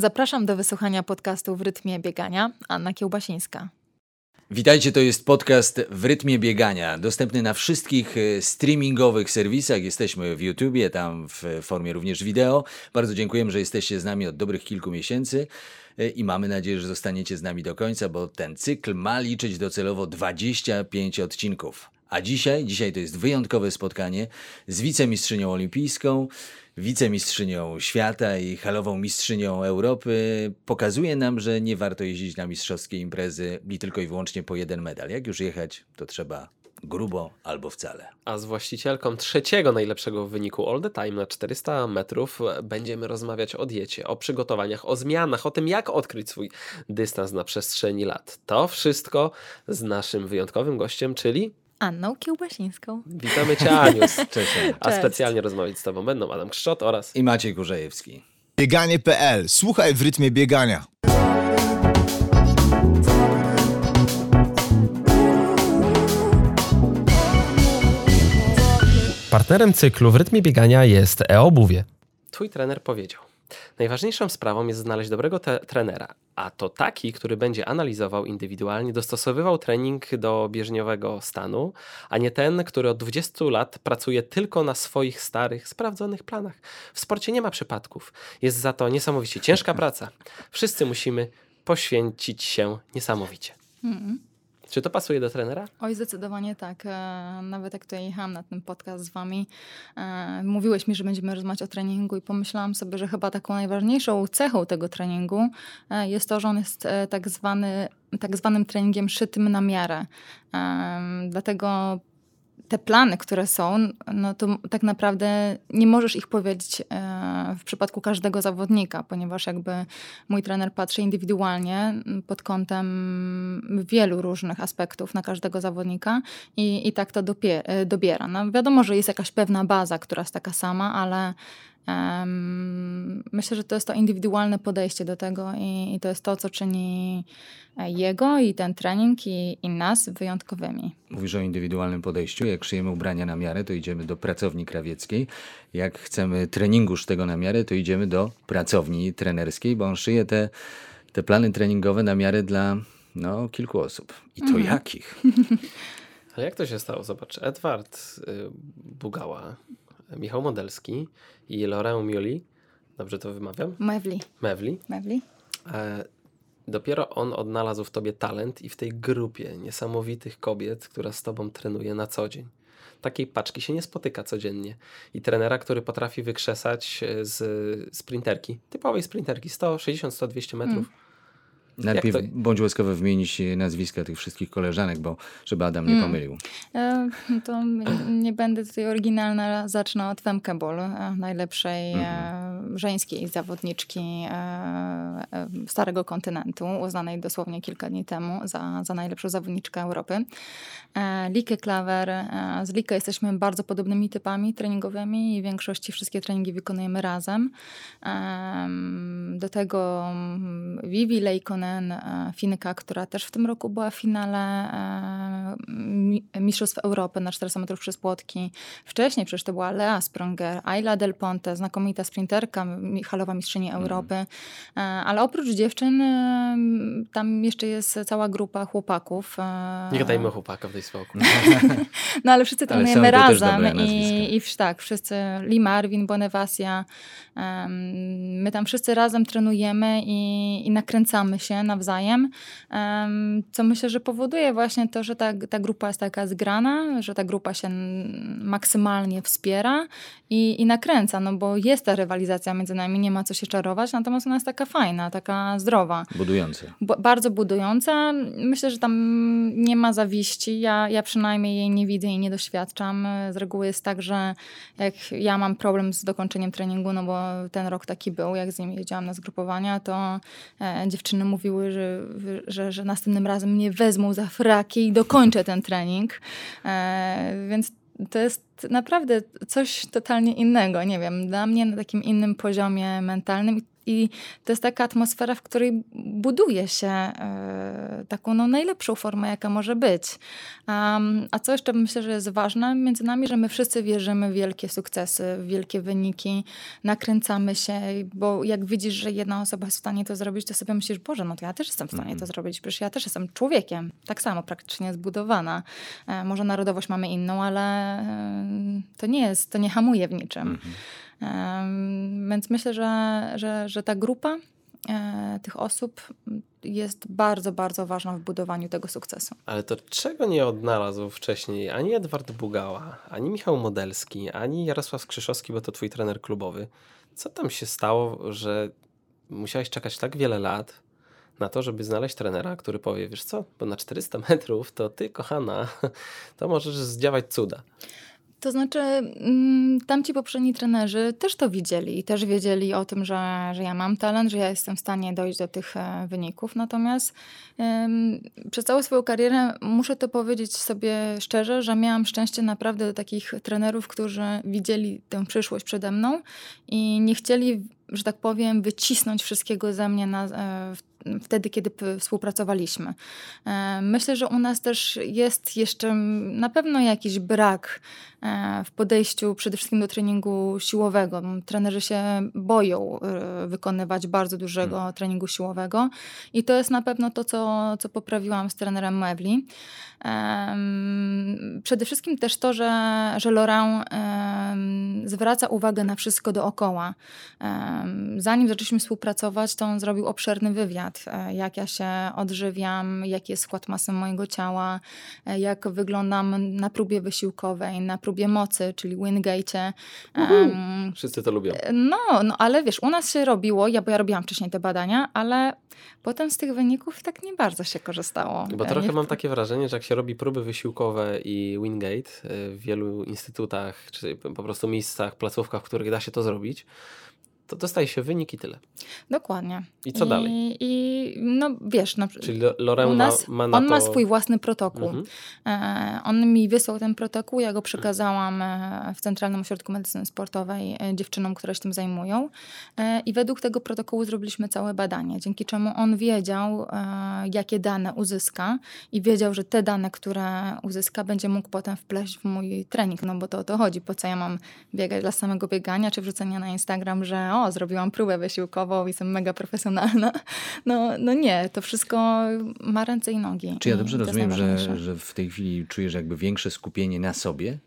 Zapraszam do wysłuchania podcastu w rytmie biegania. Anna Kiełbasińska. Witajcie, to jest podcast w rytmie biegania, dostępny na wszystkich e, streamingowych serwisach. Jesteśmy w YouTubie, tam w formie również wideo. Bardzo dziękujemy, że jesteście z nami od dobrych kilku miesięcy e, i mamy nadzieję, że zostaniecie z nami do końca, bo ten cykl ma liczyć docelowo 25 odcinków. A dzisiaj, dzisiaj to jest wyjątkowe spotkanie z wicemistrzynią olimpijską, wicemistrzynią świata i halową mistrzynią Europy. Pokazuje nam, że nie warto jeździć na mistrzowskie imprezy i tylko i wyłącznie po jeden medal. Jak już jechać, to trzeba grubo albo wcale. A z właścicielką trzeciego najlepszego wyniku all the time na 400 metrów będziemy rozmawiać o diecie, o przygotowaniach, o zmianach, o tym jak odkryć swój dystans na przestrzeni lat. To wszystko z naszym wyjątkowym gościem, czyli Anną Kiełbasińską. Witamy Cię, Anius. Cześć. A specjalnie rozmawiać z Tobą będą Adam Krzczot oraz I Maciej Kurzejewski. Bieganie.pl. Słuchaj w rytmie biegania. Partnerem cyklu w rytmie biegania jest e-obuwie. Twój trener powiedział. Najważniejszą sprawą jest znaleźć dobrego trenera, a to taki, który będzie analizował indywidualnie, dostosowywał trening do bieżniowego stanu, a nie ten, który od 20 lat pracuje tylko na swoich starych, sprawdzonych planach. W sporcie nie ma przypadków. Jest za to niesamowicie ciężka praca. Wszyscy musimy poświęcić się niesamowicie. Mm czy to pasuje do trenera? Oj, zdecydowanie tak. E, nawet jak tutaj jechałam na ten podcast z wami, e, mówiłeś mi, że będziemy rozmawiać o treningu i pomyślałam sobie, że chyba taką najważniejszą cechą tego treningu e, jest to, że on jest tak zwany tak zwanym treningiem szytym na miarę. Dlatego te plany, które są, no to tak naprawdę nie możesz ich powiedzieć e, w przypadku każdego zawodnika, ponieważ jakby mój trener patrzy indywidualnie pod kątem wielu różnych aspektów na każdego zawodnika i, i tak to e, dobiera. No wiadomo, że jest jakaś pewna baza, która jest taka sama, ale myślę, że to jest to indywidualne podejście do tego i, i to jest to, co czyni jego i ten trening i, i nas wyjątkowymi. Mówisz o indywidualnym podejściu. Jak szyjemy ubrania na miarę, to idziemy do pracowni krawieckiej. Jak chcemy treningu tego na miarę, to idziemy do pracowni trenerskiej, bo on szyje te, te plany treningowe na miarę dla no, kilku osób. I to mhm. jakich? Ale jak to się stało? Zobacz, Edward y, Bugała, Michał Modelski i Laurent Mioli, dobrze to wymawiam? Mewli. Mewli. Mewli. E, Dopiero on odnalazł w tobie talent i w tej grupie niesamowitych kobiet, która z tobą trenuje na co dzień. Takiej paczki się nie spotyka codziennie. I trenera, który potrafi wykrzesać e, z sprinterki, typowej sprinterki, 160, 100, 200 metrów. Mm Najpierw to... bądź łaskawy wymienić nazwiska tych wszystkich koleżanek, bo żeby Adam nie mm. pomylił. E, to nie będę tutaj oryginalna, zacznę od Femke Bol, e, najlepszej mm -hmm. żeńskiej zawodniczki Starego Kontynentu, uznanej dosłownie kilka dni temu za, za najlepszą zawodniczkę Europy. Likę Klawer. Z Likę jesteśmy bardzo podobnymi typami treningowymi i w większości wszystkie treningi wykonujemy razem. Do tego mm, Vivi Leikonen E, Finka, która też w tym roku była w finale e, Mistrzostw Europy na 400 metrów przez płotki. Wcześniej przecież to była Lea Spronger, Ayla Del Ponte, znakomita sprinterka, halowa mistrzyni mhm. Europy. Mm. Ale oprócz dziewczyn tam jeszcze jest cała grupa chłopaków. Nie gadajmy o chłopakach w tej smoku. no ale wszyscy trenujemy razem i, i tak, wszyscy, Lee Marvin, Bonevasia, my tam wszyscy razem trenujemy i, i nakręcamy się nawzajem, co myślę, że powoduje właśnie to, że ta, ta grupa jest taka zgrana, że ta grupa się maksymalnie wspiera i, i nakręca, no bo jest ta rywalizacja między nami, nie ma co się czarować, natomiast ona jest taka fajna, taka zdrowa. Budująca. bardzo budująca. Myślę, że tam nie ma zawiści, ja, ja przynajmniej jej nie widzę i nie doświadczam. Z reguły jest tak, że jak ja mam problem z dokończeniem treningu, no bo ten rok taki był, jak z nimi jeździłam na zgrupowania, to e, dziewczyny mówiły, mówiły, że, że, że następnym razem mnie wezmą za fraki i dokończę ten trening. E, więc to jest naprawdę coś totalnie innego, nie wiem, dla mnie na takim innym poziomie mentalnym I to jest taka atmosfera, w której buduje się e, taką no, najlepszą formę, jaka może być. Um, a co jeszcze myślę, że jest ważne między nami, że my wszyscy wierzymy w wielkie sukcesy, w wielkie wyniki, nakręcamy się, bo jak widzisz, że jedna osoba jest w stanie to zrobić, to sobie myślisz, Boże, no to ja też jestem w stanie to Mhm. zrobić, przecież ja też jestem człowiekiem, tak samo praktycznie zbudowana. E, może narodowość mamy inną, ale e, to nie jest, to nie hamuje w niczym. Mhm. Em, Więc myślę, że, że, że ta grupa e, tych osób jest bardzo, bardzo ważna w budowaniu tego sukcesu. Ale to czego nie odnalazł wcześniej ani Edward Bugała, ani Michał Modelski, ani Jarosław Skrzyszowski, bo to twój trener klubowy. Co tam się stało, że musiałeś czekać tak wiele lat na to, żeby znaleźć trenera, który powie, wiesz co, bo na 400 metrów to ty, kochana, to możesz zdziałać cuda. To znaczy, mm, tamci poprzedni trenerzy też to widzieli i też wiedzieli o tym, że, że ja mam talent, że ja jestem w stanie dojść do tych e, wyników. Natomiast em, przez całą swoją karierę muszę to powiedzieć sobie szczerze, że miałam szczęście naprawdę do takich trenerów, którzy widzieli tę przyszłość przede mną i nie chcieli, że tak powiem, wycisnąć wszystkiego ze mnie na, e, w- wtedy, kiedy współpracowaliśmy. E, Myślę, że u nas też jest jeszcze na pewno jakiś brak e, w podejściu przede wszystkim do treningu siłowego. Trenerzy się boją e, wykonywać bardzo dużego treningu siłowego i to jest na pewno to, co, co poprawiłam z trenerem Mewli. Przede wszystkim też to, że, że Laurent zwraca uwagę na wszystko dookoła. Zanim zaczęliśmy współpracować, to on zrobił obszerny wywiad, e, jak ja się odżywiam, jaki jest skład masy mojego ciała, e, jak wyglądam na próbie wysiłkowej, na próbie mocy, czyli Wingate. Em, Wszyscy to lubią. no, no, ale wiesz, u nas się robiło, ja, bo ja robiłam wcześniej te badania, ale potem z tych wyników tak nie bardzo się korzystało. Bo E, trochę nie- mam takie wrażenie, że jak się robi próby wysiłkowe i Wingate w wielu instytutach, czy po prostu miejscach, placówkach, w których da się to zrobić, to dostaje się wynik i tyle. Dokładnie. I co dalej? I no wiesz, na, Czyli Lo- Loren u nas, ma na on to... ma swój własny protokół. Mhm. E, on mi wysłał ten protokół, ja go przekazałam e, w Centralnym Ośrodku Medycyny Sportowej e, dziewczynom, które się tym zajmują. E, I według tego protokołu zrobiliśmy całe badanie, dzięki czemu on wiedział, e, jakie dane uzyska i wiedział, że te dane, które uzyska, będzie mógł potem wpleść w mój trening, no bo to o to chodzi. Po co ja mam biegać dla samego biegania, czy wrzucenia na Instagram, że o, zrobiłam próbę wysiłkową i jestem mega profesjonalna. No, no nie, to wszystko ma ręce i nogi. Czy ja dobrze rozumiem, że, że w tej chwili czujesz jakby większe skupienie na sobie?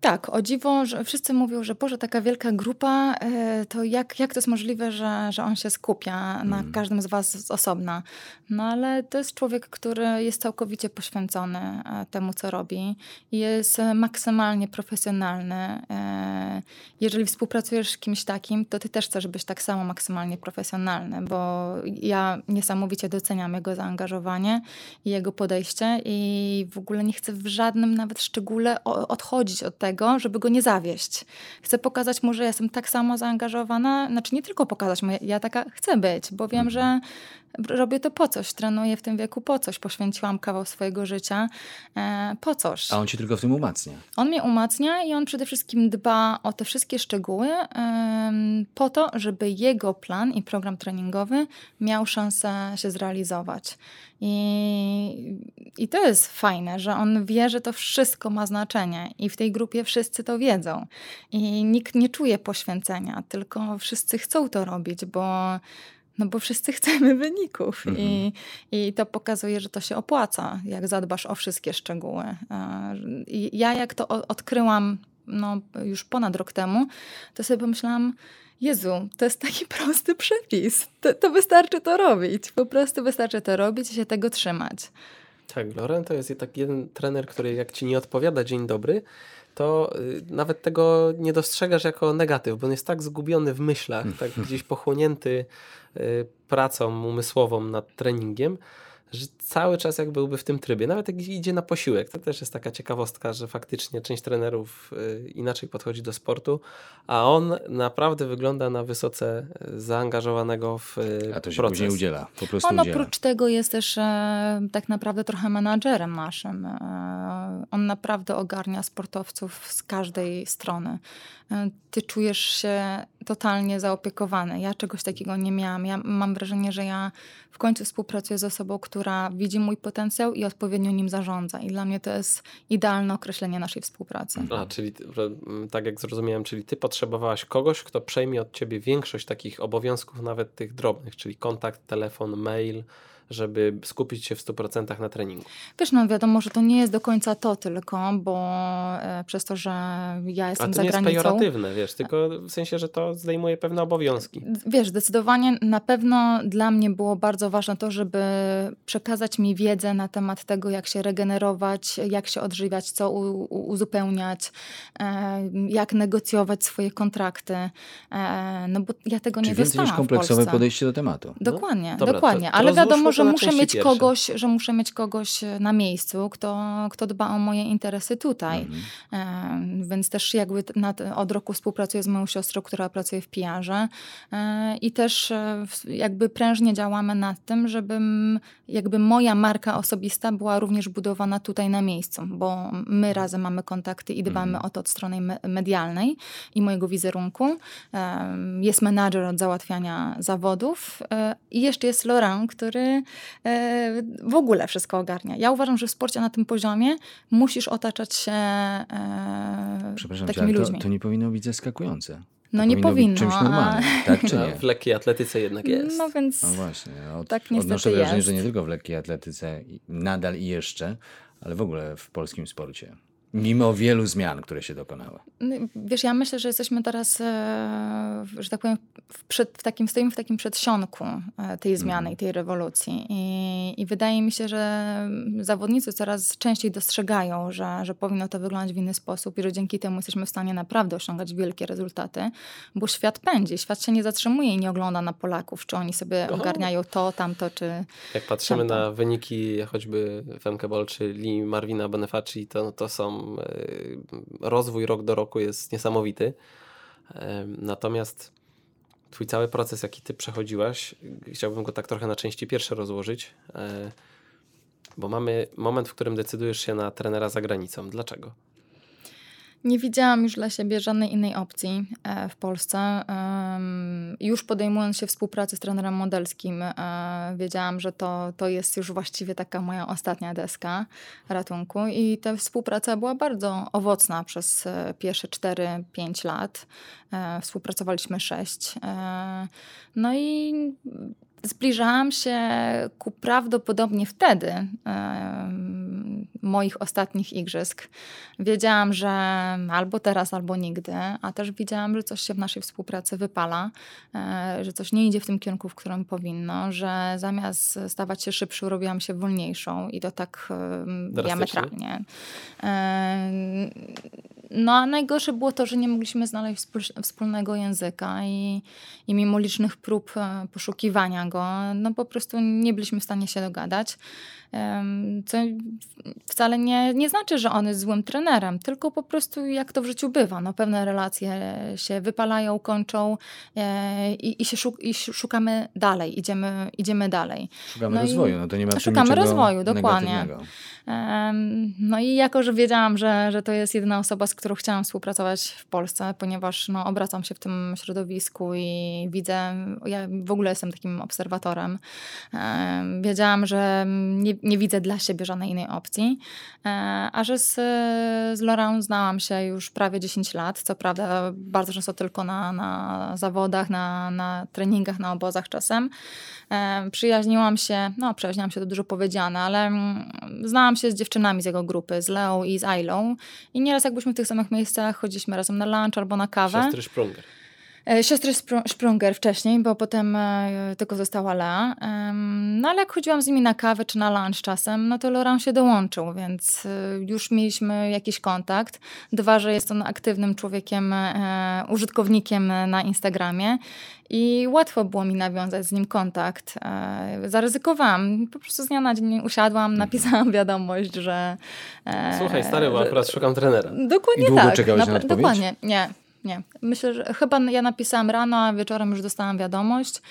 Tak, o dziwo, że wszyscy mówią, że Boże, taka wielka grupa, e, to jak, jak to jest możliwe, że, że on się skupia na każdym z was z osobna? No ale to jest człowiek, który jest całkowicie poświęcony e, temu, co robi i jest maksymalnie profesjonalny. E, Jeżeli współpracujesz z kimś takim, to ty też chcesz być tak samo maksymalnie profesjonalny, bo ja niesamowicie doceniam jego zaangażowanie i jego podejście i w ogóle nie chcę w żadnym nawet szczególe odchodzić od tego, żeby go nie zawieść. Chcę pokazać mu, że jestem tak samo zaangażowana, znaczy nie tylko pokazać mu, ja- taka chcę być, bo wiem, że robię to po coś, trenuję w tym wieku po coś, poświęciłam kawał swojego życia e, po coś. A on ci tylko w tym umacnia. On mnie umacnia i on przede wszystkim dba o te wszystkie szczegóły em, po to, żeby jego plan i program treningowy miał szansę się zrealizować. I, I to jest fajne, że on wie, że to wszystko ma znaczenie i w tej grupie wszyscy to wiedzą. I nikt nie czuje poświęcenia, tylko wszyscy chcą to robić, bo no bo wszyscy chcemy wyników I, i to pokazuje, że to się opłaca, jak zadbasz o wszystkie szczegóły. E, I ja jak to odkryłam no, już ponad rok temu, to sobie pomyślałam, Jezu, to jest taki prosty przepis. To, to wystarczy to robić. Po prostu wystarczy to robić i się tego trzymać. Tak, Loren to jest tak jeden trener, który jak ci nie odpowiada dzień dobry, to y, nawet tego nie dostrzegasz jako negatyw, bo on jest tak zgubiony w myślach, tak gdzieś pochłonięty y, pracą umysłową nad treningiem, że cały czas jak byłby w tym trybie, nawet jak idzie na posiłek. To też jest taka ciekawostka, że faktycznie część trenerów y, inaczej podchodzi do sportu, a on naprawdę wygląda na wysoce zaangażowanego w y, A to się proces. później udziela, po prostu On udziela. oprócz tego jest też e, tak naprawdę trochę menadżerem naszym. E, on naprawdę ogarnia sportowców z każdej strony. E, ty czujesz się totalnie zaopiekowany. Ja czegoś takiego nie miałam. Ja mam wrażenie, że ja w końcu współpracuję z osobą, która widzi mój potencjał i odpowiednio nim zarządza. I dla mnie to jest idealne określenie naszej współpracy. A, czyli ty- m, tak jak zrozumiałem, czyli ty potrzebowałaś kogoś, kto przejmie od ciebie większość takich obowiązków, nawet tych drobnych, czyli kontakt, telefon, mail, żeby skupić się w 100% na treningu. Wiesz, no wiadomo, że to nie jest do końca to tylko, bo e, przez to, że ja A jestem to za nie jest granicą. pejoratywne, wiesz, tylko w sensie, że to zdejmuje pewne obowiązki. Wiesz, zdecydowanie na pewno dla mnie było bardzo ważne to, żeby przekazać mi wiedzę na temat tego, jak się regenerować, jak się odżywiać, co u, u, uzupełniać, e, jak negocjować swoje kontrakty. E, no bo ja tego Czyli nie więcej niż dostałam w kompleksowe podejście do tematu. Dokładnie, No, dobra, dokładnie. to- to Ale wiadomo, że muszę mieć pierwsze. kogoś, że muszę mieć kogoś na miejscu, kto, kto dba o moje interesy tutaj. Mhm. E, więc też jakby nad, od roku współpracuję z moją siostrą, która pracuje w PR-ze e, i też e, jakby prężnie działamy nad tym, żeby jakby moja marka osobista była również budowana tutaj na miejscu, bo my razem mamy kontakty i dbamy o to od strony me- medialnej i mojego wizerunku. E, Jest menadżer od załatwiania zawodów e, i jeszcze jest Laurent, który e, w ogóle wszystko ogarnia. Ja uważam, że w sporcie na tym poziomie musisz otaczać się e, Przepraszam cię, takimi ale to, ludźmi. to nie powinno być zaskakujące. To No nie być powinno, czymś a- normalnym, tak czy A nie? w lekkiej atletyce jednak jest. No więc No właśnie. Od, Tak niestety odnoszę wrażenie, jest. że nie tylko w lekkiej atletyce, nadal i jeszcze, ale w ogóle w polskim sporcie. Mimo wielu zmian, które się dokonały. No, Wiesz, ja myślę, że jesteśmy teraz, e, w- że tak powiem, w, przed, w takim, stoimy w takim przedsionku e, tej zmiany i tej rewolucji. I, I wydaje mi się, że zawodnicy coraz częściej dostrzegają, że, że powinno to wyglądać w inny sposób i że dzięki temu jesteśmy w stanie naprawdę osiągać wielkie rezultaty, bo świat pędzi, świat się nie zatrzymuje i nie ogląda na Polaków, czy oni sobie Oho. ogarniają to, tamto, czy... Jak patrzymy Tamto. na wyniki choćby Femke Bol czy Lee Marvina Benefaci, to, to są e, rozwój rok do roku jest niesamowity. E, Natomiast twój cały proces, jaki ty przechodziłaś, chciałbym go tak trochę na części pierwsze rozłożyć, e, bo mamy moment, w którym decydujesz się na trenera za granicą. Dlaczego? Nie widziałam już dla siebie żadnej innej opcji e, w Polsce. Już podejmując się współpracy z trenerem modelskim, e, wiedziałam, że to, to jest już właściwie taka moja ostatnia deska ratunku. I ta współpraca była bardzo owocna przez e, pierwsze 4-5 lat. Współpracowaliśmy 6. E, No i zbliżałam się ku prawdopodobnie wtedy moich ostatnich igrzysk. Wiedziałam, że albo teraz, albo nigdy, a też widziałam, że coś się w naszej współpracy wypala, e, że coś nie idzie w tym kierunku, w którym powinno, że zamiast stawać się szybszą, robiłam się wolniejszą i to tak diametralnie. No a najgorsze było to, że nie mogliśmy znaleźć wspól- wspólnego języka i, i mimo licznych prób e, poszukiwania go, no po prostu nie byliśmy w stanie się dogadać. Co wcale nie, nie znaczy, że on jest złym trenerem, tylko po prostu jak to w życiu bywa. No, pewne relacje się wypalają, kończą e, i, i, się szuk- i szukamy dalej, idziemy, idziemy dalej. Szukamy No rozwoju, no to nie ma szukamy rozwoju, dokładnie. No i jako, że wiedziałam, że, że to jest jedyna osoba, z którą chciałam współpracować w Polsce, ponieważ no, obracam się w tym środowisku i widzę, ja w ogóle jestem takim obserwatorem, em, wiedziałam, że nie, nie widzę dla siebie żadnej innej opcji, E, a że z, z Laurent znałam się już prawie 10 lat, co prawda bardzo często tylko na, na zawodach, na, na treningach, na obozach czasem. E, Przyjaźniłam się, no przyjaźniłam się to dużo powiedziane, ale mm, znałam się z dziewczynami z jego grupy, z Leą i z Ailą i nieraz jak byliśmy w tych samych miejscach, chodziliśmy razem na lunch albo na kawę. Siostry Sprunger. E, Siostry Spru- Sprunger wcześniej, bo potem e, tylko została Lea. No ale jak chodziłam z nimi na kawę czy na lunch czasem, no to Laurent się dołączył, więc e, już mieliśmy jakiś kontakt. Dwa, że jest on aktywnym człowiekiem, użytkownikiem na Instagramie i łatwo było mi nawiązać z nim kontakt. Zaryzykowałam. Po prostu z dnia na dzień usiadłam, napisałam wiadomość, że... Słuchaj, stary, bo akurat szukam trenera. Dokładnie I długo tak. czekałeś na odpowiedź? Dokładnie, nie, nie. Myślę, że chyba ja napisałam rano, a wieczorem już dostałam wiadomość.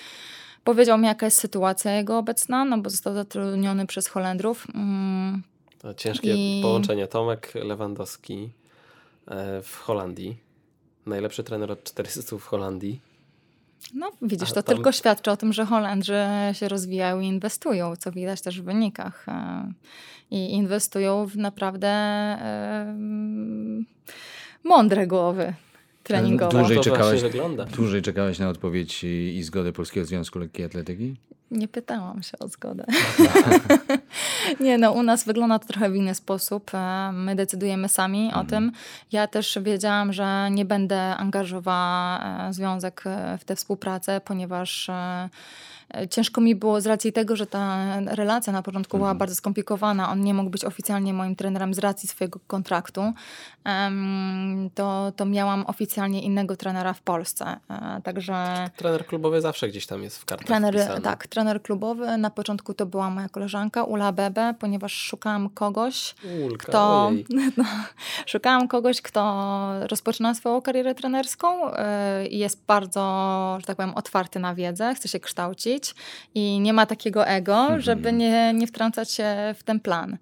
Powiedział mi, jaka jest sytuacja jego obecna, no bo został zatrudniony przez Holendrów. Mm, To ciężkie I- połączenie. Tomek Lewandowski e, w Holandii. Najlepszy trener od 400 w Holandii. No widzisz, to tam- tylko świadczy o tym, że Holendrzy się rozwijają i inwestują, co widać też w wynikach. e, I inwestują w naprawdę e, mądre głowy treningowe. Dłużej czekałeś, dłużej czekałeś na odpowiedź i, i zgodę Polskiego Związku Lekkiej Atletyki? Nie pytałam się o zgodę. nie, no u nas wygląda to trochę w inny sposób. E, My decydujemy sami o tym. Ja też wiedziałam, że nie będę angażowała e, związek e, w tę współpracę, ponieważ ciężko mi było z racji tego, że ta relacja na początku była bardzo skomplikowana. On nie mógł być oficjalnie moim trenerem z racji swojego kontraktu. To, to miałam oficjalnie innego trenera w Polsce. E, Także Trener klubowy zawsze gdzieś tam jest w kartach Trener, wpisany. tak, trener klubowy. Na początku to była moja koleżanka Ula Bebe, ponieważ szukałam kogoś, Ulka, kto. No, szukałam kogoś, kto rozpoczyna swoją karierę trenerską yy, i jest bardzo, że tak powiem, otwarty na wiedzę, chce się kształcić i nie ma takiego ego, żeby nie, nie wtrącać się w ten plan,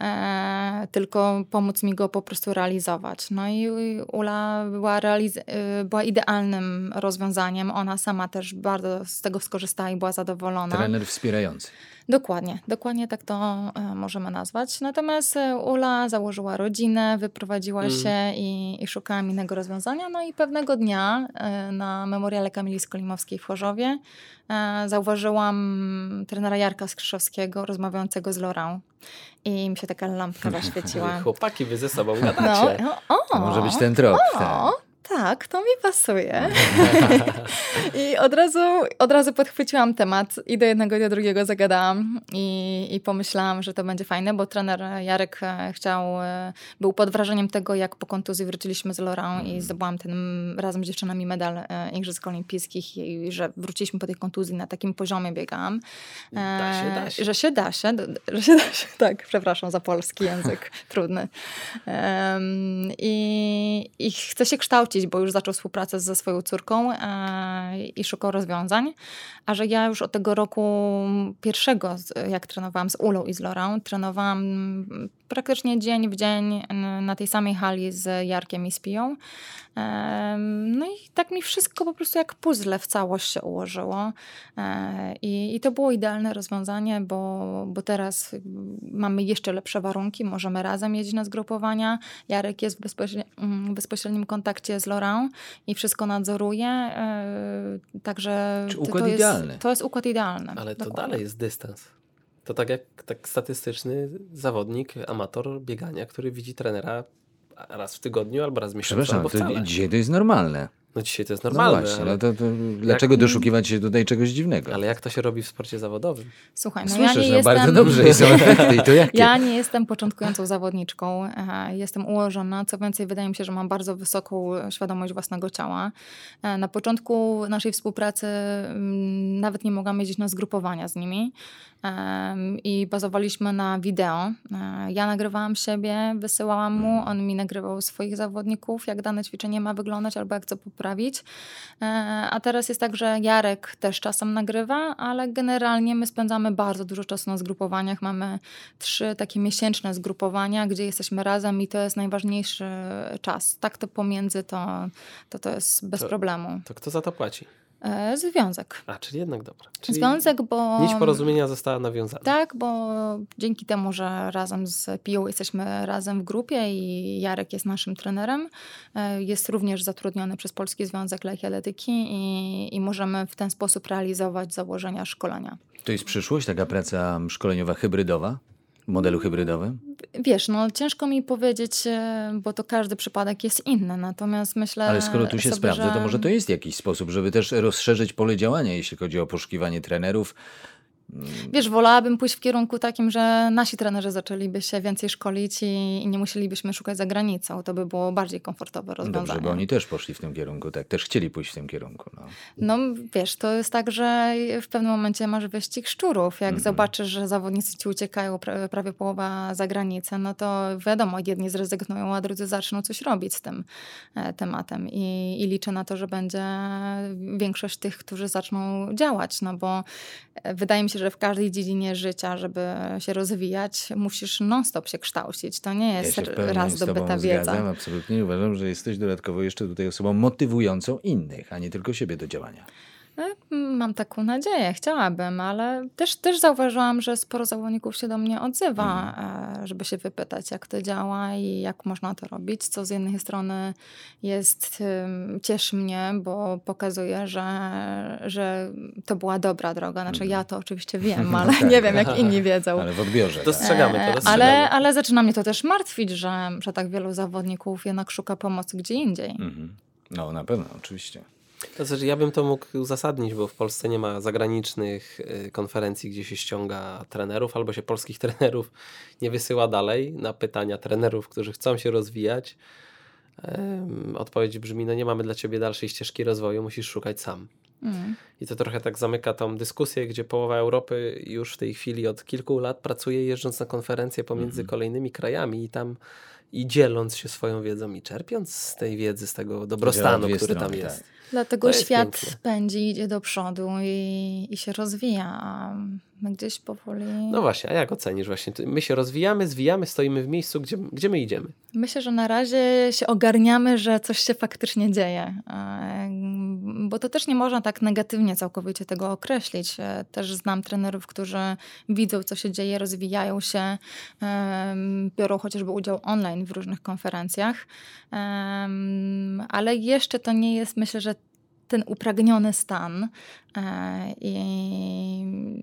e, tylko pomóc mi go po prostu realizować. No i Ula była, realiz- y, była idealnym rozwiązaniem. Ona sama też bardzo z tego skorzystała i była zadowolona. Trener wspierający. Dokładnie, dokładnie tak to e, możemy nazwać. Natomiast e, Ula założyła rodzinę, wyprowadziła Mm. się i, i szukałam innego rozwiązania. No i pewnego dnia e, na memoriale Kamili Skolimowskiej w Chorzowie zauważyłam trenera Jarka Skrzyszowskiego rozmawiającego z Lorą. I mi się taka lampka zaświeciła. Chłopaki, wy ze sobą gadacie. no, o, To może być ten trop. o, tak, to mi pasuje. I od razu, od razu podchwyciłam temat i do jednego i do drugiego zagadałam i, i pomyślałam, że to będzie fajne, bo trener Jarek e, chciał, e, był pod wrażeniem tego, jak po kontuzji wróciliśmy z Lorą i zdobyłam ten razem z dziewczynami medal e, Igrzysk Olimpijskich i że wróciliśmy po tej kontuzji na takim poziomie biegałam. e, Da się, da się. Że się da się, że się da się, tak, przepraszam za polski język, trudny. Em, i, I chce się kształcić, bo już zaczął współpracę ze swoją córką e, i szukał rozwiązań. A że ja już od tego roku pierwszego, jak trenowałam z Ulą i z Lorą, trenowałam praktycznie dzień w dzień na tej samej hali z Jarkiem i z Piją. Em, No i tak mi wszystko po prostu jak puzzle w całość się ułożyło. E, I, i to było idealne rozwiązanie, bo, bo teraz mamy jeszcze lepsze warunki, możemy razem jeździć na zgrupowania. Jarek jest w bezpośredni- mm, bezpośrednim kontakcie z Lorą i wszystko nadzoruje. e, Także Czy to- układ to jest, idealny. To jest układ idealny. Ale to dokładnie. dalej jest dystans. To tak jak tak statystyczny zawodnik, amator biegania, który widzi trenera raz w tygodniu albo raz w miesiącu, Przepraszam, albo to wcale. dzisiaj to jest normalne. No dzisiaj to jest No normalne, właśnie, ale, no to, to dlaczego doszukiwać się tutaj czegoś dziwnego? ale jak to się robi w sporcie zawodowym? Słuchaj, no Słyszysz, ja nie no jestem... bardzo dobrze są efekty i to jakie? Ja nie jestem początkującą zawodniczką, jestem ułożona. Co więcej, wydaje mi się, że mam bardzo wysoką świadomość własnego ciała. E, Na początku naszej współpracy mm, nawet nie mogłam jeździć na zgrupowania z nimi i bazowaliśmy na wideo. E, Ja nagrywałam siebie, wysyłałam mu, on mi nagrywał swoich zawodników, jak dane ćwiczenie ma wyglądać albo jak co poprawić. E, A teraz jest tak, że Jarek też czasem nagrywa, ale generalnie my spędzamy bardzo dużo czasu na zgrupowaniach. Mamy trzy takie miesięczne zgrupowania, gdzie jesteśmy razem i to jest najważniejszy czas. Tak to pomiędzy to to, to jest bez To- problemu. To kto za to płaci? E, Związek. A, czyli jednak dobra. Czyli Związek, bo... Nić porozumienia została nawiązana. Tak, bo dzięki temu, że razem z Piją jesteśmy razem w grupie i Jarek jest naszym trenerem, e, jest również zatrudniony przez Polski Związek Lekkiej Atletyki i, i możemy w ten sposób realizować założenia szkolenia. To jest przyszłość, taka praca szkoleniowa hybrydowa, modelu hybrydowym? Wiesz, no ciężko mi powiedzieć, e, bo to każdy przypadek jest inny, natomiast myślę Ale skoro tu się sobie, sprawdza, że... to może to jest jakiś sposób, żeby też rozszerzyć pole działania, jeśli chodzi o poszukiwanie trenerów. Wiesz, wolałabym pójść w kierunku takim, że nasi trenerzy zaczęliby się więcej szkolić i, i nie musielibyśmy szukać za granicą. To by było bardziej komfortowe rozwiązanie. Dobrze, bo oni też poszli w tym kierunku, tak, też chcieli pójść w tym kierunku. No. No wiesz, to jest tak, że w pewnym momencie masz wyścig szczurów. Jak Mhm. zobaczysz, że zawodnicy ci uciekają pra- prawie połowa za granicę, no to wiadomo, jedni zrezygnują, a drudzy zaczną coś robić z tym e, tematem. I, I liczę na to, że będzie większość tych, którzy zaczną działać, no bo e, wydaje mi się, że w każdej dziedzinie życia, żeby się rozwijać, musisz non-stop się kształcić. To nie Ja jest pełni raz zdobyta wiedza. zgadzam, absolutnie. Uważam, że jesteś dodatkowo jeszcze tutaj osobą motywującą innych, a nie tylko siebie do działania. E, Mam taką nadzieję, chciałabym, ale też, też zauważyłam, że sporo zawodników się do mnie odzywa, e, żeby się wypytać, jak to działa i jak można to robić, co z jednej strony jest, cieszy mnie, bo pokazuje, że, że to była dobra droga. Znaczy ja to oczywiście wiem, ale nie wiem, jak inni wiedzą. Ale w odbiorze. Tak. Dostrzegamy to, E, dostrzegamy. Ale, ale zaczyna mnie to też martwić, że, że tak wielu zawodników jednak szuka pomocy gdzie indziej. Mhm. No, na pewno, oczywiście. To znaczy, ja bym to mógł uzasadnić, bo w Polsce nie ma zagranicznych y, konferencji, gdzie się ściąga trenerów, albo się polskich trenerów nie wysyła dalej na pytania trenerów, którzy chcą się rozwijać. Odpowiedź brzmi: No, nie mamy dla ciebie dalszej ścieżki rozwoju, musisz szukać sam. Mm. I to trochę tak zamyka tą dyskusję, gdzie połowa Europy już w tej chwili od kilku lat pracuje jeżdżąc na konferencje pomiędzy kolejnymi krajami i tam i dzieląc się swoją wiedzą i czerpiąc z tej wiedzy, z tego dobrostanu, który tam strony, jest. Dlatego świat piękne. pędzi, idzie do przodu i, i się rozwija, my gdzieś powoli. No właśnie, a jak ocenisz właśnie? My się rozwijamy, zwijamy, stoimy w miejscu, gdzie, gdzie my idziemy? Myślę, że na razie się ogarniamy, że coś się faktycznie dzieje. E, Bo to też nie można tak negatywnie całkowicie tego określić. E, Też znam trenerów, którzy widzą, co się dzieje, rozwijają się, em, biorą chociażby udział online w różnych konferencjach. Ale jeszcze to nie jest, myślę, że ten upragniony stan. E, I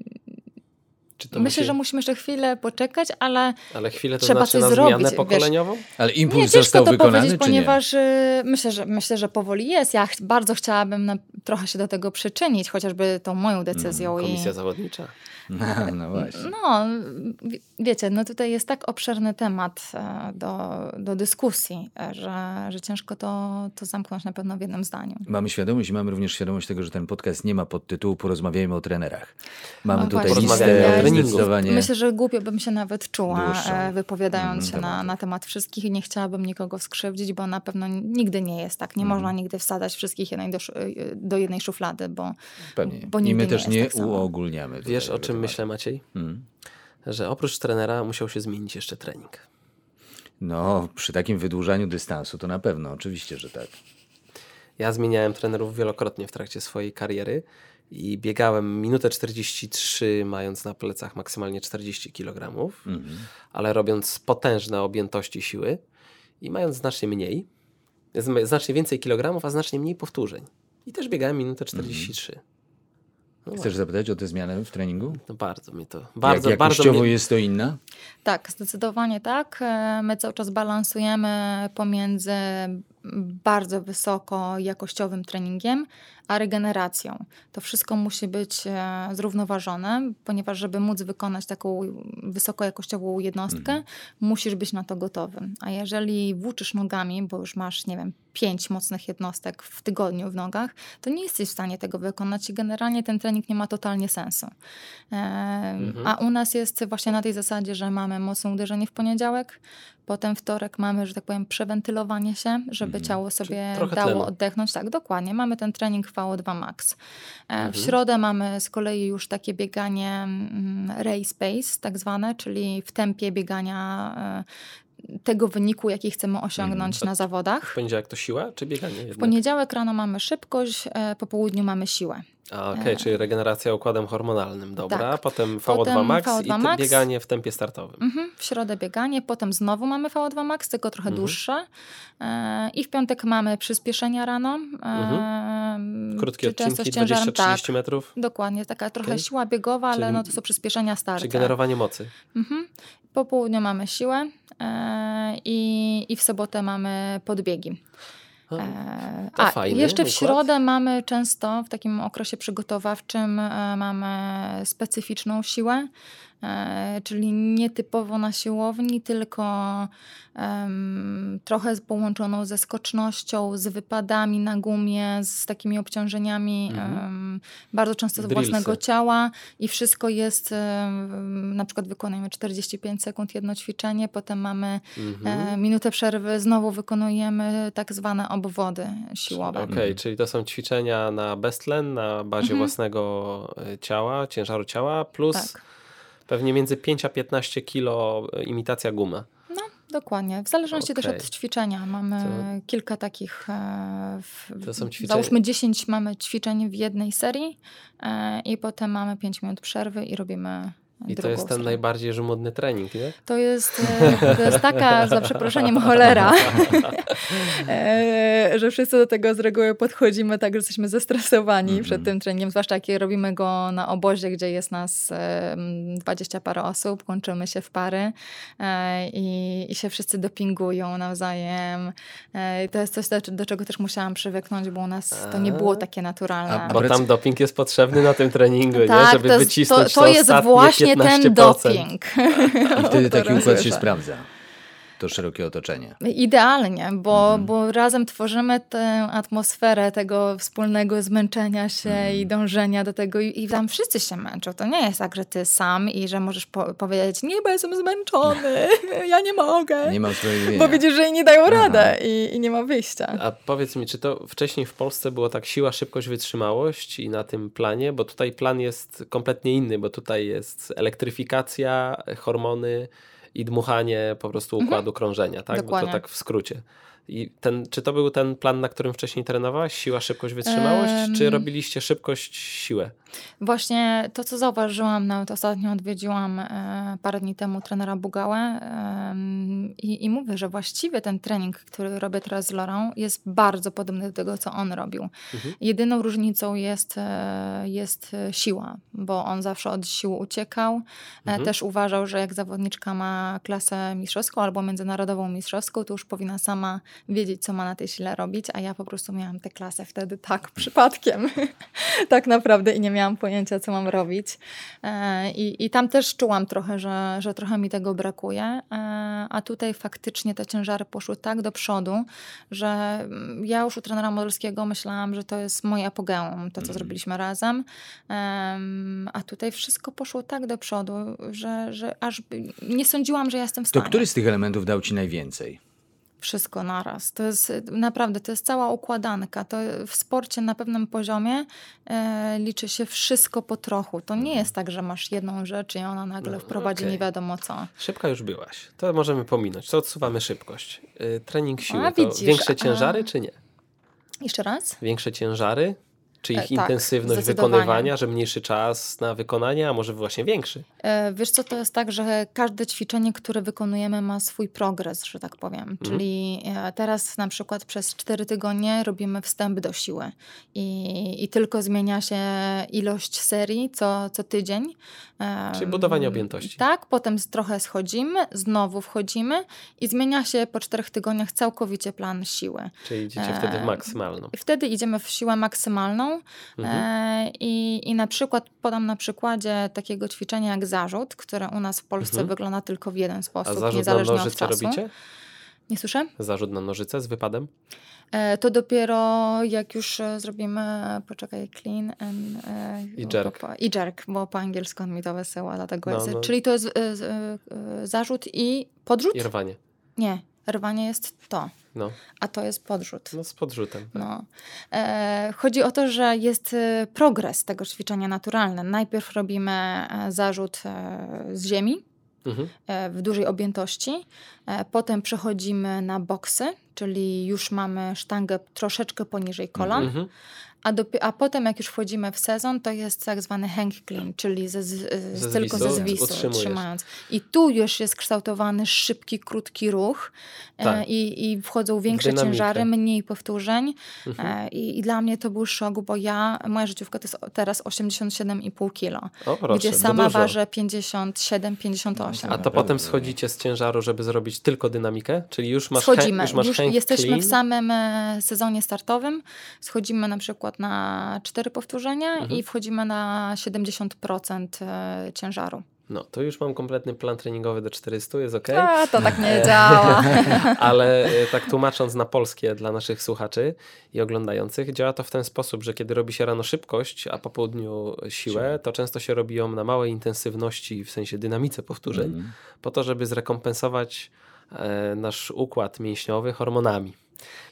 myślę, musi- że musimy jeszcze chwilę poczekać, ale Ale chwilę to trzeba znaczy coś na zrobić, zmianę wiesz. pokoleniową? Ale Nie, impuls ciężko został to wykonany, ponieważ y, myślę, że myślę, że powoli jest. Ja ch- bardzo chciałabym na, trochę się do tego przyczynić, chociażby tą moją decyzją. i, Komisja zawodnicza. nie? No właśnie. no, wie- wiecie, no tutaj jest tak obszerny temat e, do, do dyskusji, e, że, że ciężko to, to zamknąć na pewno w jednym zdaniu. Mamy świadomość i mamy również świadomość tego, że ten podcast nie ma podtytułu Porozmawiajmy o trenerach. Mamy No tutaj listę treningu. Myślę, że głupio bym się nawet czuła, Dłuższą. e, wypowiadając Mhm, się na, na temat wszystkich i nie chciałabym nikogo skrzywdzić, bo na pewno nigdy nie jest tak. Nie Mhm. można nigdy wsadzać wszystkich jednej do, y, do jednej szuflady, bo, Pewnie. bo I my nie też jest nie tak uogólniamy. tutaj Wiesz, o czym myślę, Maciej? Hmm. Że oprócz trenera musiał się zmienić jeszcze trening. No, przy takim wydłużaniu dystansu to na pewno, oczywiście, że tak. Ja zmieniałem trenerów wielokrotnie w trakcie swojej kariery i biegałem minutę 43, mając na plecach maksymalnie 40 kg, Mhm. ale robiąc potężne objętości siły i mając znacznie mniej, znacznie więcej kilogramów, a znacznie mniej powtórzeń. I też biegałem minutę 43. No, Chcesz zapytać o tę zmianę w treningu? no bardzo mnie to, bardzo, Jak bardzo mnie, jest to inna? Tak, zdecydowanie tak. E, My cały czas balansujemy pomiędzy bardzo wysoko jakościowym treningiem, a regeneracją. To wszystko musi być e, zrównoważone, ponieważ żeby móc wykonać taką wysokojakościową jednostkę, musisz być na to gotowy. A jeżeli włóczysz nogami, bo już masz, nie wiem, pięć mocnych jednostek w tygodniu w nogach, to nie jesteś w stanie tego wykonać i generalnie ten trening nie ma totalnie sensu. E, A u nas jest właśnie na tej zasadzie, że mamy mocne uderzenie w poniedziałek, potem wtorek mamy, że tak powiem, przewentylowanie się, żeby ciało sobie dało tlenu. oddechnąć. Tak, dokładnie. Mamy ten trening VO2 max. E, Mhm. W środę mamy z kolei już takie bieganie mm, race pace, tak zwane, czyli w tempie biegania e, tego wyniku, jaki chcemy osiągnąć na zawodach. W poniedziałek to siła czy bieganie? W Jednak? poniedziałek rano mamy szybkość, e, po południu mamy siłę. Okej, czyli regeneracja układem hormonalnym, dobra. Tak. Potem VO2 Potem max VO2 i max. bieganie w tempie startowym. Mhm, w środę bieganie, potem znowu mamy VO2 max, tylko trochę Mhm. dłuższe. E, I w piątek mamy przyspieszenia rano. E, Mhm. Krótkie czy często odcinki, z ciężarem, 20-30 tak, metrów. Dokładnie, taka trochę Okej. siła biegowa, ale Czyli- no to są przyspieszenia Czyli starte. generowanie mocy. Mhm. Po południu mamy siłę e, i, i w sobotę mamy podbiegi. E, to A, fajny jeszcze w układ. środę mamy często, w takim okresie przygotowawczym, e, mamy specyficzną siłę, czyli nietypowo na siłowni, tylko em, trochę z- połączoną ze skocznością, z wypadami na gumie, z takimi obciążeniami em, bardzo często z Drillsy. własnego ciała i wszystko jest, em, na przykład wykonujemy 45 sekund jedno ćwiczenie, potem mamy Mhm. e, minutę przerwy, znowu wykonujemy tak zwane obwody siłowe. Okej, czyli to są ćwiczenia na beztlen, na bazie Mhm. własnego e, ciała, ciężaru ciała, plus Tak. Pewnie między 5 a 15 kilo e, imitacja gumy. No, dokładnie. W zależności też Okej. od ćwiczenia. Mamy To- kilka takich. E, w, To są ćwiczenia- Załóżmy 10 mamy ćwiczeń w jednej serii e, i potem mamy 5 minut przerwy i robimy. I to jest ten stronę. najbardziej żmudny trening, nie? To jest, to jest taka, za przeproszeniem, cholera, e, że wszyscy do tego z reguły podchodzimy tak, że jesteśmy zestresowani Mhm. przed tym treningiem, zwłaszcza jak robimy go na obozie, gdzie jest nas 20 parę osób, łączymy się w pary e, i, i się wszyscy dopingują nawzajem. E, i to jest coś, do, do czego też musiałam przywyknąć, bo u nas to nie było takie naturalne. A- Bo tam doping jest potrzebny na tym treningu, nie? tak, Żeby to, jest, wycisnąć to, to jest ostatnie właśnie 15%. Ten doping. I wtedy taki układ się sprawdza. To szerokie otoczenie. Idealnie, bo, Mhm. bo razem tworzymy tę atmosferę tego wspólnego zmęczenia się Mhm. i dążenia do tego i, i tam wszyscy się męczą. To nie jest tak, że ty sam i że możesz po powiedzieć, nie, bo jestem zmęczony, ja nie mogę, Nie ma usprawiedliwienia. bo widzisz, że inni dają radę i, i nie ma wyjścia. A powiedz mi, czy to wcześniej w Polsce było tak siła, szybkość, wytrzymałość i na tym planie? Bo tutaj plan jest kompletnie inny, bo tutaj jest elektryfikacja, hormony i dmuchanie po prostu układu krążenia, tak? Bo to Dokładnie. tak w skrócie. I ten, czy to był ten plan, na którym wcześniej trenowałaś? Siła, szybkość, wytrzymałość? Czy Em. robiliście szybkość, siłę? Właśnie to, co zauważyłam, nawet ostatnio odwiedziłam e, parę dni temu trenera Bugałę em, i, i mówię, że właściwie ten trening, który robię teraz z Lorą, jest bardzo podobny do tego, co on robił. Mhm. Jedyną różnicą jest, e, jest e, siła, bo on zawsze od sił uciekał. E, Mhm. Też uważał, że jak zawodniczka ma klasę mistrzowską albo międzynarodową mistrzowską, to już powinna sama wiedzieć, co ma na tej sile robić, a ja po prostu miałam tę klasę wtedy tak przypadkiem, tak naprawdę i nie miałam pojęcia, co mam robić. E, I, i tam też czułam trochę, że, że trochę mi tego brakuje, e, a tutaj faktycznie te ciężary poszły tak do przodu, że mm, ja już u trenera modelskiego myślałam, że to jest moje apogeum, to co zrobiliśmy razem, Em, a tutaj wszystko poszło tak do przodu, że, że aż nie sądziłam, że ja jestem w To stanie. który z tych elementów dał ci najwięcej? Wszystko naraz. To jest naprawdę, to jest cała układanka. To w sporcie na pewnym poziomie e, liczy się wszystko po trochu. To nie jest tak, że masz jedną rzecz i ona nagle No, wprowadzi okej. nie wiadomo co. Szybka już byłaś. To możemy pominąć. To odsuwamy szybkość. Y, trening siły. A, widzisz, większe a- ciężary czy nie? Jeszcze raz? Większe ciężary? Czy ich E, tak, intensywność wykonywania, że mniejszy czas na wykonanie, a może właśnie większy? E, Wiesz co, to jest tak, że każde ćwiczenie, które wykonujemy ma swój progres, że tak powiem. Czyli e, teraz na przykład przez 4 tygodnie robimy wstęp do siły i, i tylko zmienia się ilość serii co, co tydzień. E, Czyli budowanie objętości. Tak, potem trochę schodzimy, znowu wchodzimy i zmienia się po 4 tygodniach całkowicie plan siły. Czyli idziecie wtedy w maksymalną. I Wtedy idziemy w siłę maksymalną Mhm. e, i, i na przykład podam na przykładzie takiego ćwiczenia jak zarzut, które u nas w Polsce Mhm. wygląda tylko w jeden A sposób, na niezależnie od nożyce czasu. robicie? Nie słyszę? Zarzut na nożyce z wypadem? E, to dopiero jak już e, zrobimy, poczekaj, clean and, I jerk. Po, I jerk, bo po angielsku on mi to wysyła, dlatego No, jest. no. Czyli to jest e, zarzut i podrzut? I rwanie. Nie, rwanie jest to, No, a to jest podrzut. no z podrzutem. tak. No. E, chodzi o to, że jest e, progres tego ćwiczenia naturalny. Najpierw robimy e, zarzut e, z ziemi Mhm. w dużej objętości, potem przechodzimy na boksy, czyli już mamy sztangę troszeczkę poniżej kolan. Mhm. A, dopi- a potem, jak już wchodzimy w sezon, to jest tak zwany hang clean, czyli ze, z, Ze tylko ze zwisu zwisu trzymając. I tu już jest kształtowany szybki, krótki ruch e, Tak. i, i wchodzą większe ciężary, mniej powtórzeń. Mhm. E, i, I dla mnie to był szok, bo ja, moja życiówka to jest teraz 87,5 kilo, O, proszę, gdzie sama ważę 57-58. A to potem schodzicie z ciężaru, żeby zrobić tylko dynamikę? Czyli już masz, Schodzimy. He, już masz Już hang jesteśmy clean? w samym e, sezonie startowym. Schodzimy na przykład na 4 powtórzenia Mhm. i wchodzimy na 70% e, ciężaru. No, to już mam kompletny plan treningowy do 400, jest ok. A, to tak nie działa. Ale e, tak tłumacząc na polskie dla naszych słuchaczy i oglądających, działa to w ten sposób, że kiedy robi się rano szybkość, a po południu siłę, to często się robi ją na małej intensywności, w sensie dynamice powtórzeń, Mhm. po to, żeby zrekompensować e, nasz układ mięśniowy hormonami.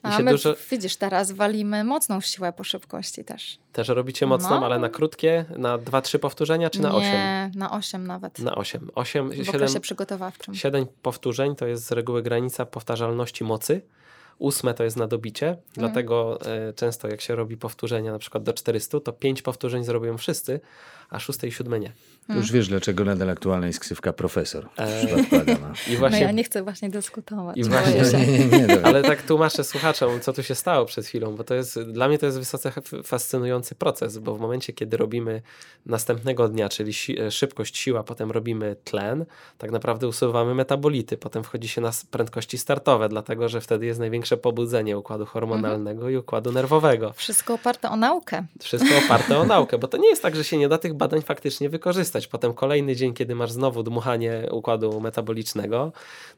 I A my, dużo, widzisz, teraz walimy mocną siłę po szybkości też. też robicie mocną, No. ale na krótkie, na 2-3 powtórzenia, czy na 8? Nie, na 8 nawet. Na 8. 8 w 7, okresie przygotowawczym. 7 powtórzeń to jest z reguły granica powtarzalności mocy. Ósme to jest na dobicie, Mhm. dlatego e, często jak się robi powtórzenia na przykład do 400, to 5 powtórzeń zrobią wszyscy, a szóste i siódme nie. To Już wiesz, dlaczego nadal aktualna jest ksywka profesor Eee. I No właśnie, ja nie chcę właśnie dyskutować. I właśnie- się. Nie, nie, nie. dobra. ale tak tłumaczę słuchaczom, co tu się stało przed chwilą, bo to jest, dla mnie to jest wysoce fascynujący proces, bo w momencie, kiedy robimy następnego dnia, czyli si e, szybkość, siła, potem robimy tlen, tak naprawdę usuwamy metabolity, potem wchodzi się na prędkości startowe, dlatego, że wtedy jest największe pobudzenie układu hormonalnego i układu nerwowego. Wszystko oparte o naukę. Wszystko oparte o naukę, bo to nie jest tak, że się nie da tych badań faktycznie wykorzystać. Potem kolejny dzień, kiedy masz znowu dmuchanie układu metabolicznego,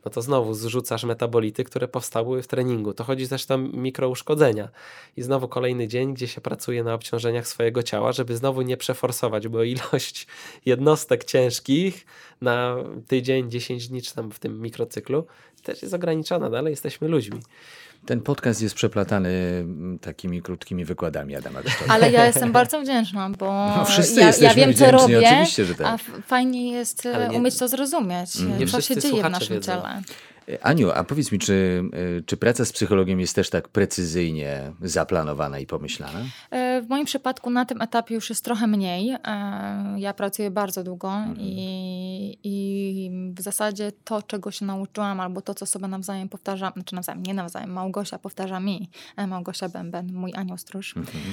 no to znowu zrzucasz metabolity, które powstały w treningu. To chodzi też tam mikrouszkodzenia. I znowu kolejny dzień, gdzie się pracuje na obciążeniach swojego ciała, żeby znowu nie przeforsować, bo ilość jednostek ciężkich na tydzień, 10 dni, czy tam w tym mikrocyklu też jest ograniczona. Dalej jesteśmy ludźmi. Ten podcast jest przeplatany mm, takimi krótkimi wykładami Adama. Ale ja jestem bardzo wdzięczna, bo No, wszyscy ja, ja wiem, co robię, oczywiście, że tak. a fajnie jest e, nie- umieć to zrozumieć, Mm. Nie co się dzieje w naszym wiedzą. ciele. Aniu, a powiedz mi, czy, y, czy praca z psychologiem jest też tak precyzyjnie zaplanowana i pomyślana? E, W moim przypadku na tym etapie już jest trochę mniej. E, Ja pracuję bardzo długo Mhm. i, i w zasadzie to, czego się nauczyłam, albo to, co sobie nawzajem powtarzam, znaczy nawzajem, nie nawzajem, Małgosia powtarza mi, e, Małgosia Bęben, mój anioł stróż, Mhm.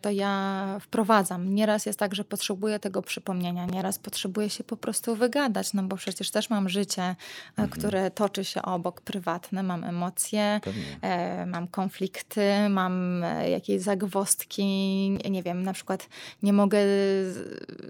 to ja wprowadzam. Nieraz jest tak, że potrzebuję tego przypomnienia, nieraz potrzebuję się po prostu wygadać, no bo przecież też mam życie, Mhm. Które toczy się obok, prywatne, mam emocje, e, mam konflikty, mam e, jakieś zagwozdki, nie- wiem, na przykład nie mogę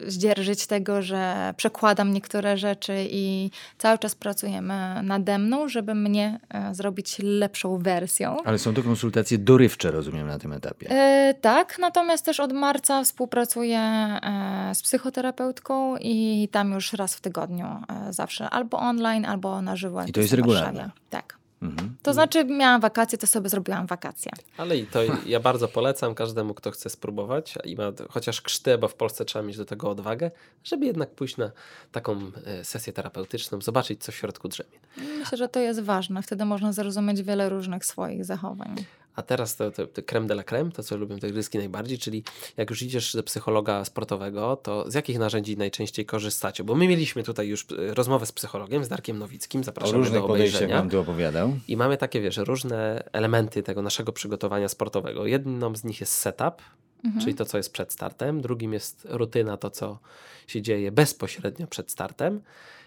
zdzierżyć tego, że przekładam niektóre rzeczy i cały czas pracujemy nade mną, żeby mnie e, zrobić lepszą wersją. Ale są to konsultacje dorywcze, rozumiem, na tym etapie. E, tak, natomiast też od marca współpracuję e, z psychoterapeutką i tam już raz w tygodniu e, zawsze albo online, albo na żywo. I to jest regularne? Tak. Mhm. To znaczy miałam wakacje, to sobie zrobiłam wakacje. Ale i to ja bardzo polecam każdemu, kto chce spróbować i ma chociaż krztę, bo w Polsce trzeba mieć do tego odwagę, żeby jednak pójść na taką e, sesję terapeutyczną, zobaczyć, co w środku drzemie. Myślę, że to jest ważne. Wtedy można zrozumieć wiele różnych swoich zachowań. A teraz to, to, to creme de la creme, to co lubią te gryzki najbardziej, czyli jak już idziesz do psychologa sportowego, to z jakich narzędzi najczęściej korzystacie? Bo my mieliśmy tutaj już e, rozmowę z psychologiem, z Darkiem Nowickim, zapraszamy różnych do podejściach obejrzenia. wam tu opowiadał. I mamy takie, wiesz, różne elementy tego naszego przygotowania sportowego. Jedną z nich jest setup, czyli to, co jest przed startem. Drugim jest rutyna, to, co się dzieje bezpośrednio przed startem.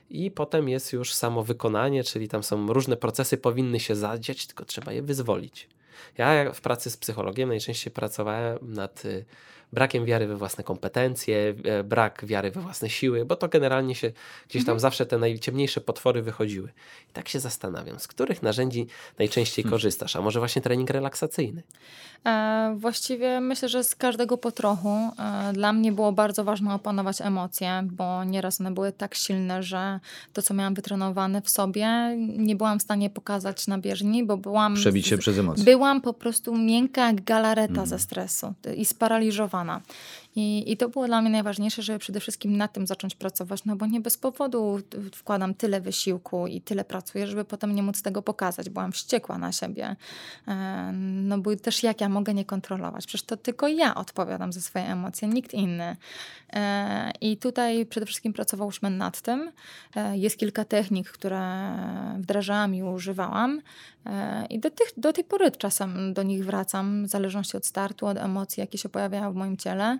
I potem jest już samo wykonanie, czyli tam są różne procesy, powinny się zadziać, tylko trzeba je wyzwolić. Ja w pracy z psychologiem najczęściej pracowałem nad y, brakiem wiary we własne kompetencje, e, brak wiary we własne siły, bo to generalnie się gdzieś tam zawsze te najciemniejsze potwory wychodziły. I tak się zastanawiam, z których narzędzi najczęściej korzystasz, a może właśnie trening relaksacyjny? E, właściwie myślę, że z każdego po trochu. E, dla mnie było bardzo ważne opanować emocje, bo nieraz one były tak silne, że to, co miałam wytrenowane w sobie, nie byłam w stanie pokazać na bieżni, bo byłam. Przebić się z- przez emocje. Byłam po prostu miękka jak galareta ze stresu i sparaliżowana. zaangażowana. I, I to było dla mnie najważniejsze, żeby przede wszystkim nad tym zacząć pracować, no bo nie bez powodu wkładam tyle wysiłku i tyle pracuję, żeby potem nie móc tego pokazać. Byłam wściekła na siebie. E, no bo też jak ja mogę nie kontrolować? Przecież to tylko ja odpowiadam za swoje emocje, nikt inny. E, I tutaj przede wszystkim pracowałyśmy nad tym. E, jest kilka technik, które wdrażałam i używałam. I do, tych, do tej pory czasem do nich wracam, w zależności od startu, od emocji, jakie się pojawiają w moim ciele.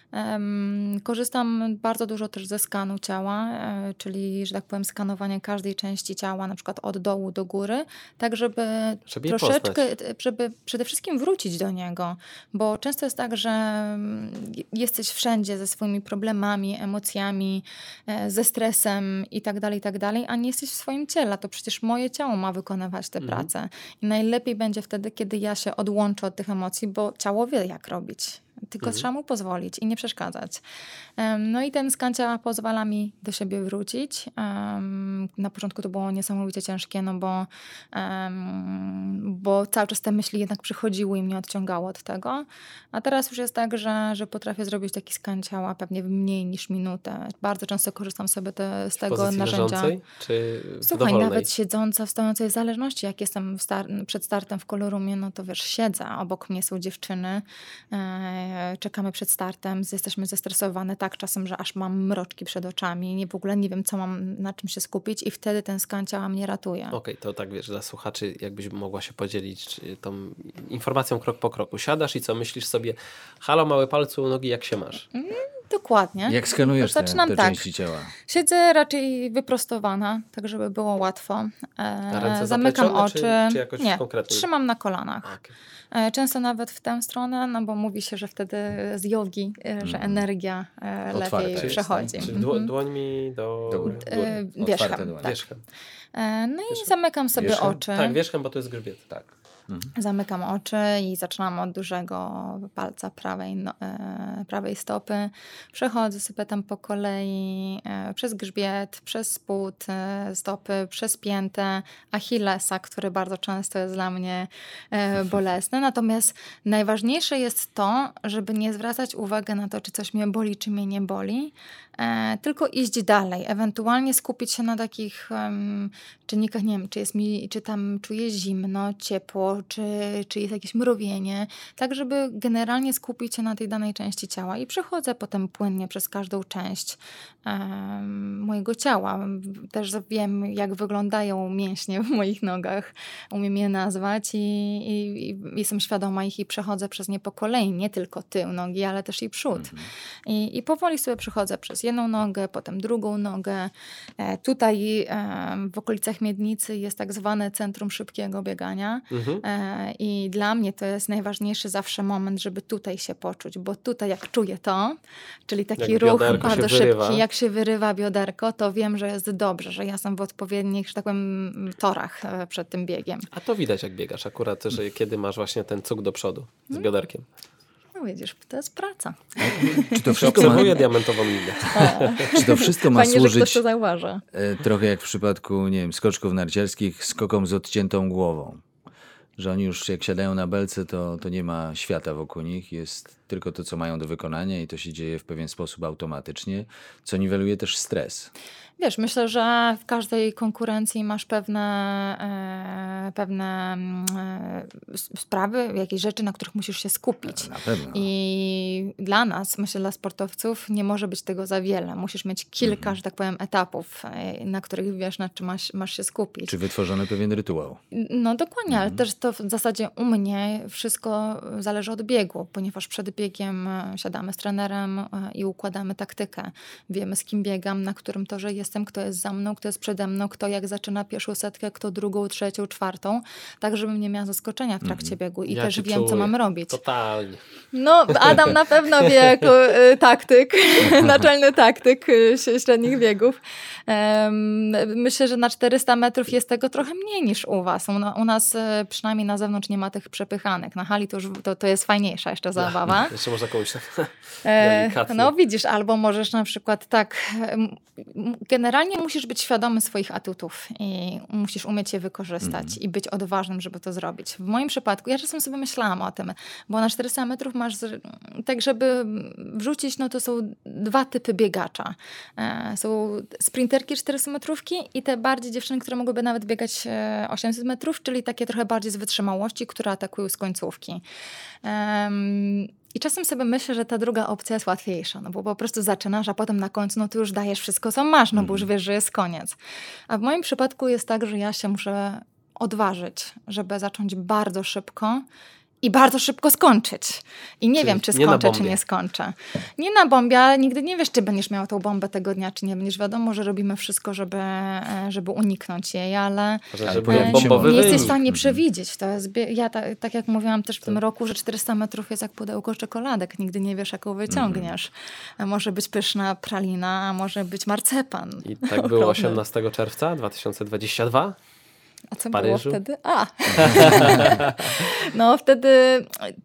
Korzystam bardzo dużo też ze skanu ciała, e, czyli, że tak powiem, skanowanie każdej części ciała, na przykład od dołu do góry, tak żeby, żeby troszeczkę, żeby przede wszystkim wrócić do niego, bo często jest tak, że mm, jesteś wszędzie ze swoimi problemami, emocjami, e, ze stresem i tak dalej, i tak dalej, a nie jesteś w swoim ciele. To przecież moje ciało ma wykonywać tę mhm. pracę. I najlepiej będzie wtedy, kiedy ja się odłączę od tych emocji, bo ciało wie, jak robić tylko mhm. trzeba mu pozwolić i nie przeszkadzać. No i ten skancia pozwala mi do siebie wrócić. Na początku to było niesamowicie ciężkie, no bo, bo cały czas te myśli jednak przychodziły i mnie odciągało od tego. A teraz już jest tak, że, że potrafię zrobić taki skan ciała pewnie w mniej niż minutę. Bardzo często korzystam sobie te, z tego narzędzia. Czy Słuchaj, dowolnej? nawet siedząca, wstającej, w zależności jak jestem star przed startem w kolorumie, no to wiesz, siedzę, obok mnie są dziewczyny, e, czekamy przed startem, jesteśmy zestresowane tak czasem, że aż mam mroczki przed oczami, nie w ogóle nie wiem, co mam, na czym się skupić i wtedy ten skan ciała mnie ratuje. Okej, okay, to tak wiesz, dla słuchaczy jakbyś mogła się podzielić tą informacją krok po kroku. Siadasz i co, myślisz sobie, halo mały palcu u nogi, jak się masz? Mm, dokładnie. Jak skanujesz Zaczynam te, te tak. części ciała? Siedzę raczej wyprostowana, tak żeby było łatwo. E, zamykam oczy. Czy, czy jakoś nie, konkretnie? trzymam na kolanach. Okay. E, często nawet w tę stronę, no bo mówi się, że wtedy z jogi, e, że mhm. energia e, lepiej jest, przechodzi. Czyli mhm. dłońmi do, do góry. Wierzchem. Tak. wierzchem. No i zamykam sobie wierzchem? oczy. Tak, wierzchem, bo to jest grzbiet. Tak. Mhm. Zamykam oczy i zaczynam od dużego palca prawej, no, e, prawej stopy. Przechodzę sobie tam po kolei e, przez grzbiet, przez spód e, stopy, przez piętę, achillesa, który bardzo często jest dla mnie bolesny. Natomiast najważniejsze jest to, żeby nie zwracać uwagi na to, czy coś mnie boli, czy mnie nie boli, tylko iść dalej, ewentualnie skupić się na takich um, czynnikach, nie wiem, czy jest mi, czy tam czuję zimno, ciepło, czy, czy jest jakieś mrowienie, tak żeby generalnie skupić się na tej danej części ciała i przechodzę potem płynnie przez każdą część um, mojego ciała. Też wiem, jak wyglądają mięśnie w moich nogach, umiem je nazwać i, i, i jestem świadoma ich i przechodzę przez nie po kolei, nie tylko tył nogi, ale też i przód. Mhm. I, I powoli sobie przechodzę przez jedną nogę, potem drugą nogę. E, tutaj w okolicach Miednicy jest tak zwane centrum szybkiego biegania mhm. E, i dla mnie to jest najważniejszy zawsze moment, żeby tutaj się poczuć, bo tutaj jak czuję to, czyli taki jak ruch bardzo szybki, jak się wyrywa bioderko, to wiem, że jest dobrze, że ja jestem w odpowiednich, że tak powiem, torach e, przed tym biegiem. A to widać jak biegasz akurat, że kiedy masz właśnie ten cuk do przodu z mm. bioderkiem. No widzisz, to jest praca. Czy to wszystko ma... diamentową linię. Czy to wszystko ma Fajnie, służyć że to zauważa. E, trochę jak w przypadku, nie wiem, skoczków narciarskich, skokom z odciętą głową. Że oni już jak siadają na belce, to, to nie ma świata wokół nich, jest tylko to, co mają do wykonania i to się dzieje w pewien sposób automatycznie, co niweluje też stres. Wiesz, myślę, że w każdej konkurencji masz pewne, e, pewne mm, e, sprawy, jakieś rzeczy, na których musisz się skupić. Na pewno. I dla nas, myślę, dla sportowców nie może być tego za wiele. Musisz mieć kilka, mhm. że tak powiem, etapów, e, na których wiesz, na czym masz, masz się skupić. Czy wytworzony pewien rytuał? No dokładnie, mhm. ale też to w zasadzie u mnie wszystko zależy od biegu, ponieważ przed biegiem e, siadamy z trenerem e, i układamy taktykę. Wiemy, z kim biegam, na którym torze jest jestem, kto jest za mną, kto jest przede mną, kto jak zaczyna pierwszą setkę, kto drugą, trzecią, czwartą, tak żebym nie miała zaskoczenia w trakcie mhm. biegu i ja też wiem, czuję. co mam robić. Totalnie. No, Adam na pewno wie jako y, taktyk, naczelny taktyk y, średnich biegów. Um, myślę, że na 400 metrów jest tego trochę mniej niż u was. U, u nas y, przynajmniej na zewnątrz nie ma tych przepychanek. Na hali to już to, to jest fajniejsza jeszcze zabawa. jeszcze można komuś tak e, No widzisz, albo możesz na przykład tak generalnie musisz być świadomy swoich atutów i musisz umieć je wykorzystać Mhm. i być odważnym, żeby to zrobić. W moim przypadku, ja czasem sobie myślałam o tym, bo na 400 metrów masz, tak żeby wrzucić, no to są dwa typy biegacza. E, Są sprinterki 400 metrówki i te bardziej dziewczyny, które mogłyby nawet biegać e, 800 metrów, czyli takie trochę bardziej z wytrzymałości, które atakują z końcówki. I czasem sobie myślę, że ta druga opcja jest łatwiejsza, no bo po prostu zaczynasz, a potem na końcu no to już dajesz wszystko, co masz, no bo już wiesz, że jest koniec. A w moim przypadku jest tak, że ja się muszę odważyć, żeby zacząć bardzo szybko i bardzo szybko skończyć. I nie Czyli wiem, czy nie skończę, czy bombie. nie skończę. Nie na bombie, ale nigdy nie wiesz, czy będziesz miał tą bombę tego dnia, czy nie będziesz. Wiadomo, że robimy wszystko, żeby, e, żeby uniknąć jej, ale żeby się bombowy nie jesteś w stanie przewidzieć. To jest, ja ta, tak jak mówiłam też w tym roku, że 400 metrów jest jak pudełko czekoladek. Nigdy nie wiesz, jaką wyciągniesz. A Może być pyszna pralina, a może być marcepan. I tak było 18 czerwca 2022. A co w było Paryżu? wtedy? A! no wtedy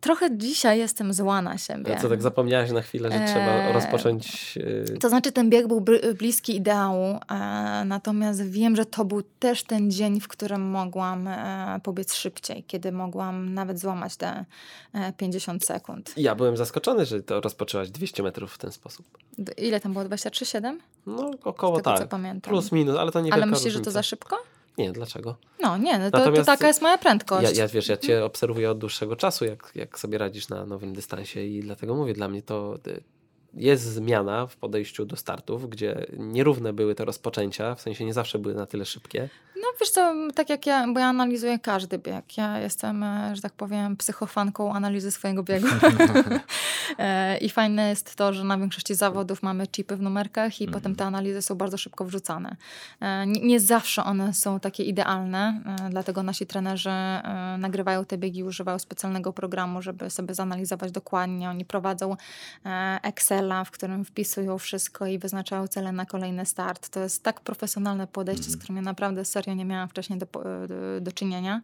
trochę dzisiaj jestem zła na siebie. A co tak zapomniałaś na chwilę, że trzeba Eee, rozpocząć... yy, To znaczy ten bieg był bliski ideału, e, natomiast wiem, że to był też ten dzień, w którym mogłam e, pobiec szybciej, kiedy mogłam nawet złamać te e, 50 sekund. Ja byłem zaskoczony, że to rozpoczęłaś 200 metrów w ten sposób. Ile tam było? 23,7? No około tego, tak. pamiętam. Plus, minus, ale to nie Ale myślisz, że to za szybko? Nie, dlaczego? No nie, no to, to taka jest moja Ja, prędkość. ja wiesz, ja cię obserwuję od dłuższego czasu, jak, jak sobie radzisz na nowym dystansie i dlatego mówię, dla mnie to y, jest zmiana w podejściu do startów, gdzie nierówne były te rozpoczęcia, w sensie nie zawsze były na tyle szybkie. No wiesz co, tak jak ja, bo ja analizuję każdy bieg. Ja jestem, e, że tak powiem, psychofanką analizy swojego biegu. E, I fajne jest to, że na większości zawodów mamy chipy w numerkach i potem te analizy są bardzo szybko wrzucane. E, Nie, nie zawsze one są takie idealne, dlatego nasi trenerzy nagrywają te biegi, używają specjalnego programu, żeby sobie zanalizować dokładnie. Oni prowadzą e, Excela, w którym wpisują wszystko i wyznaczają cele na kolejny start. To jest tak profesjonalne podejście, z którym ja naprawdę serio nie miałam wcześniej do, do, do czynienia.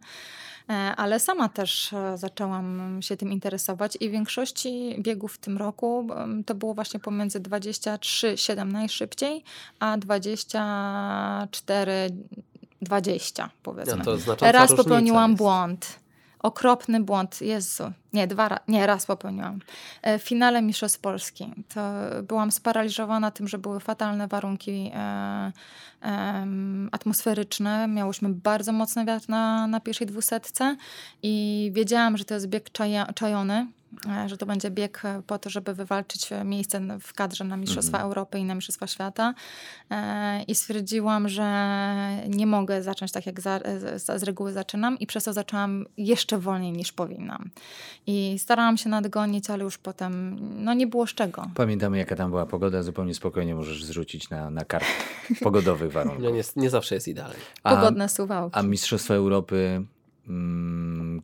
E, Ale sama też e, zaczęłam się tym interesować i w większości biegów w tym roku to było właśnie pomiędzy 23,7 najszybciej, a 24,20 powiedzmy. Ja, znacząca Raz popełniłam błąd. Okropny błąd. Jezu. Nie, dwa nie, raz popełniłam. E, W finale Mistrzostw Polski. To byłam sparaliżowana tym, że były fatalne warunki e, em, atmosferyczne. Miałyśmy bardzo mocny wiatr na, na pierwszej dwusetce i wiedziałam, że to jest bieg czaja, czajony, e, że to będzie bieg e, po to, żeby wywalczyć e, miejsce w kadrze na Mistrzostwa Europy i na Mistrzostwa Świata. E, I stwierdziłam, że nie mogę zacząć tak, jak za, z, z reguły zaczynam i przez to zaczęłam jeszcze wolniej niż powinnam. I starałam się nadgonić, ale już potem no nie było z czego. Pamiętamy, jaka tam była pogoda, zupełnie spokojnie możesz zrzucić na, na kart pogodowych warunków. No, nie, nie zawsze jest idealnie. Pogodne suwałki. A Mistrzostwa Europy,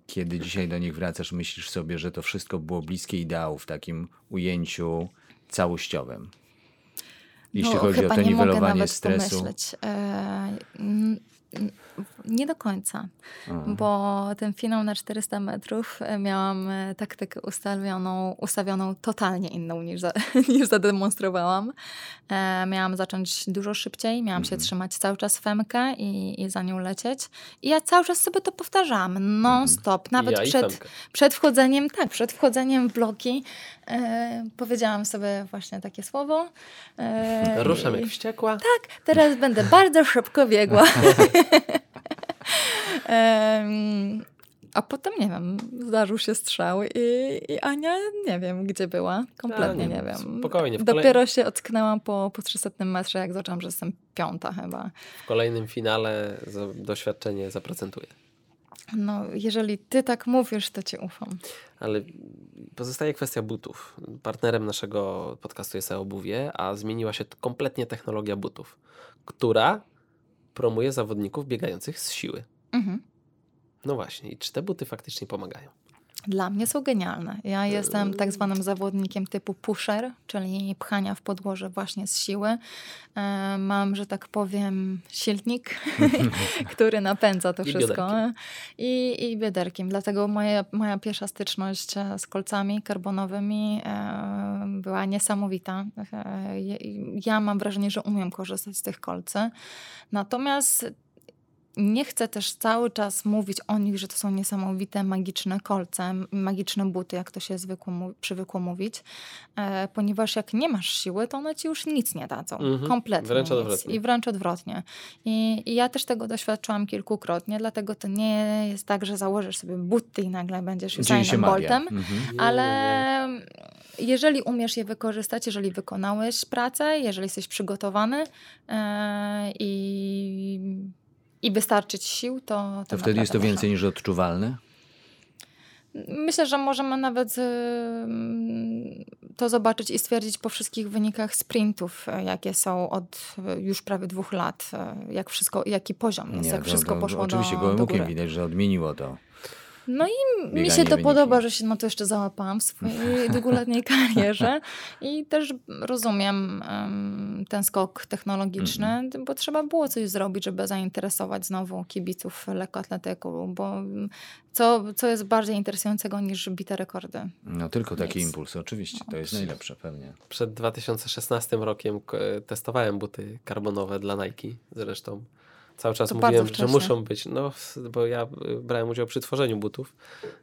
kiedy dzisiaj do nich wracasz, myślisz sobie, że to wszystko było bliskie ideału w takim ujęciu całościowym? Jeśli No, chodzi o to niwelowanie stresu. Pomyśleć. Nie do końca, Mhm. bo ten finał na 400 metrów e, miałam e, taktykę ustawioną, ustawioną totalnie inną niż, za, niż zademonstrowałam. E, miałam zacząć dużo szybciej, miałam Mhm. się trzymać cały czas femkę i, i za nią lecieć. I ja cały czas sobie to powtarzam, non-stop, nawet ja przed, przed wchodzeniem, tak, przed wchodzeniem w bloki e, powiedziałam sobie właśnie takie słowo. E, Ruszam jak wściekła. Tak, teraz będę bardzo szybko biegła. A potem, nie wiem, zdarzył się strzał i, i Ania nie wiem, gdzie była. Kompletnie A, nie, nie, wiem. spokojnie, w kolej- Dopiero się ocknęłam po, po 300 metrze, jak zaczęłam, że jestem piąta chyba. W kolejnym finale doświadczenie zaprocentuje. No, jeżeli ty tak mówisz, to ci ufam. Ale pozostaje kwestia butów. Partnerem naszego podcastu jest e-obuwie, a zmieniła się kompletnie technologia butów, która promuje zawodników biegających z siły. Mhm. No właśnie, i czy te buty faktycznie pomagają? Dla mnie są genialne. Ja jestem tak zwanym zawodnikiem typu pusher, czyli pchania w podłoże właśnie z siły. E, mam, że tak powiem, silnik, który napędza to I wszystko. bioderkiem. I, I bioderkiem. Dlatego moja, moja pierwsza styczność e, z kolcami karbonowymi e, była niesamowita. Ja- ja mam wrażenie, że umiem korzystać z tych kolcy. Natomiast nie chcę też cały czas mówić o nich, że to są niesamowite, magiczne kolce, magiczne buty, jak to się zwykło, przywykło mówić, e, ponieważ jak nie masz siły, to one ci już nic nie dadzą. Mhm. Kompletnie Wręcz odwrotnie. I wręcz odwrotnie. I, I ja też tego doświadczyłam kilkukrotnie, dlatego to nie jest tak, że założysz sobie buty i nagle będziesz Usainem. Boltem, Mhm. ale jeżeli umiesz je wykorzystać, jeżeli wykonałeś pracę, jeżeli jesteś przygotowany e, i, i wystarczy ci sił, to. To wtedy jest to więcej niż odczuwalne? można. Myślę, że możemy nawet y, to zobaczyć i stwierdzić po wszystkich wynikach sprintów, e, jakie są od e, już prawie dwóch lat, e, jak wszystko, jaki poziom jest, jak to- wszystko to poszło Oczywiście do, gołym do okiem góry. widać, że odmieniło to. No i mi bieganie się to wyniki. podoba, że się na to jeszcze załapałam w swojej długoletniej karierze i też rozumiem em, ten skok technologiczny, Mhm. bo trzeba było coś zrobić, żeby zainteresować znowu kibiców lekkoatletyką, bo mm, co, co jest bardziej interesującego niż bite rekordy? No tylko taki Nic. impuls, oczywiście. To jest najlepsze pewnie. Przed 2016 rokiem testowałem buty karbonowe dla Nike zresztą. Cały czas To mówiłem, że muszą być, no bo ja y, brałem udział przy tworzeniu butów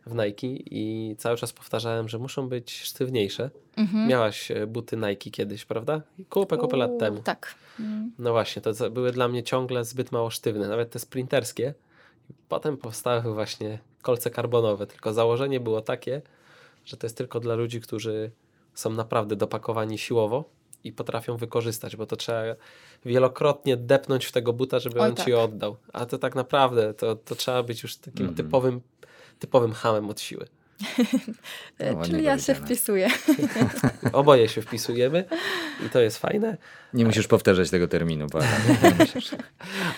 w Nike i cały czas powtarzałem, że muszą być sztywniejsze. Mhm. Miałaś e, buty Nike kiedyś, prawda? Kupę, kupę lat temu. Tak. Mm. No właśnie, to były dla mnie ciągle zbyt mało sztywne, nawet te sprinterskie. Potem powstały właśnie kolce karbonowe, tylko założenie było takie, że to jest tylko dla ludzi, którzy są naprawdę dopakowani siłowo i potrafią wykorzystać, bo to trzeba wielokrotnie depnąć w tego buta, żeby Oj, on ci tak. oddał. A to tak naprawdę to, to trzeba być już takim Mhm. typowym, typowym hamem od siły. Ładnie Czyli ja się wpisuję. Oboje się wpisujemy i to jest fajne. Nie musisz powtarzać tego terminu, Paweł.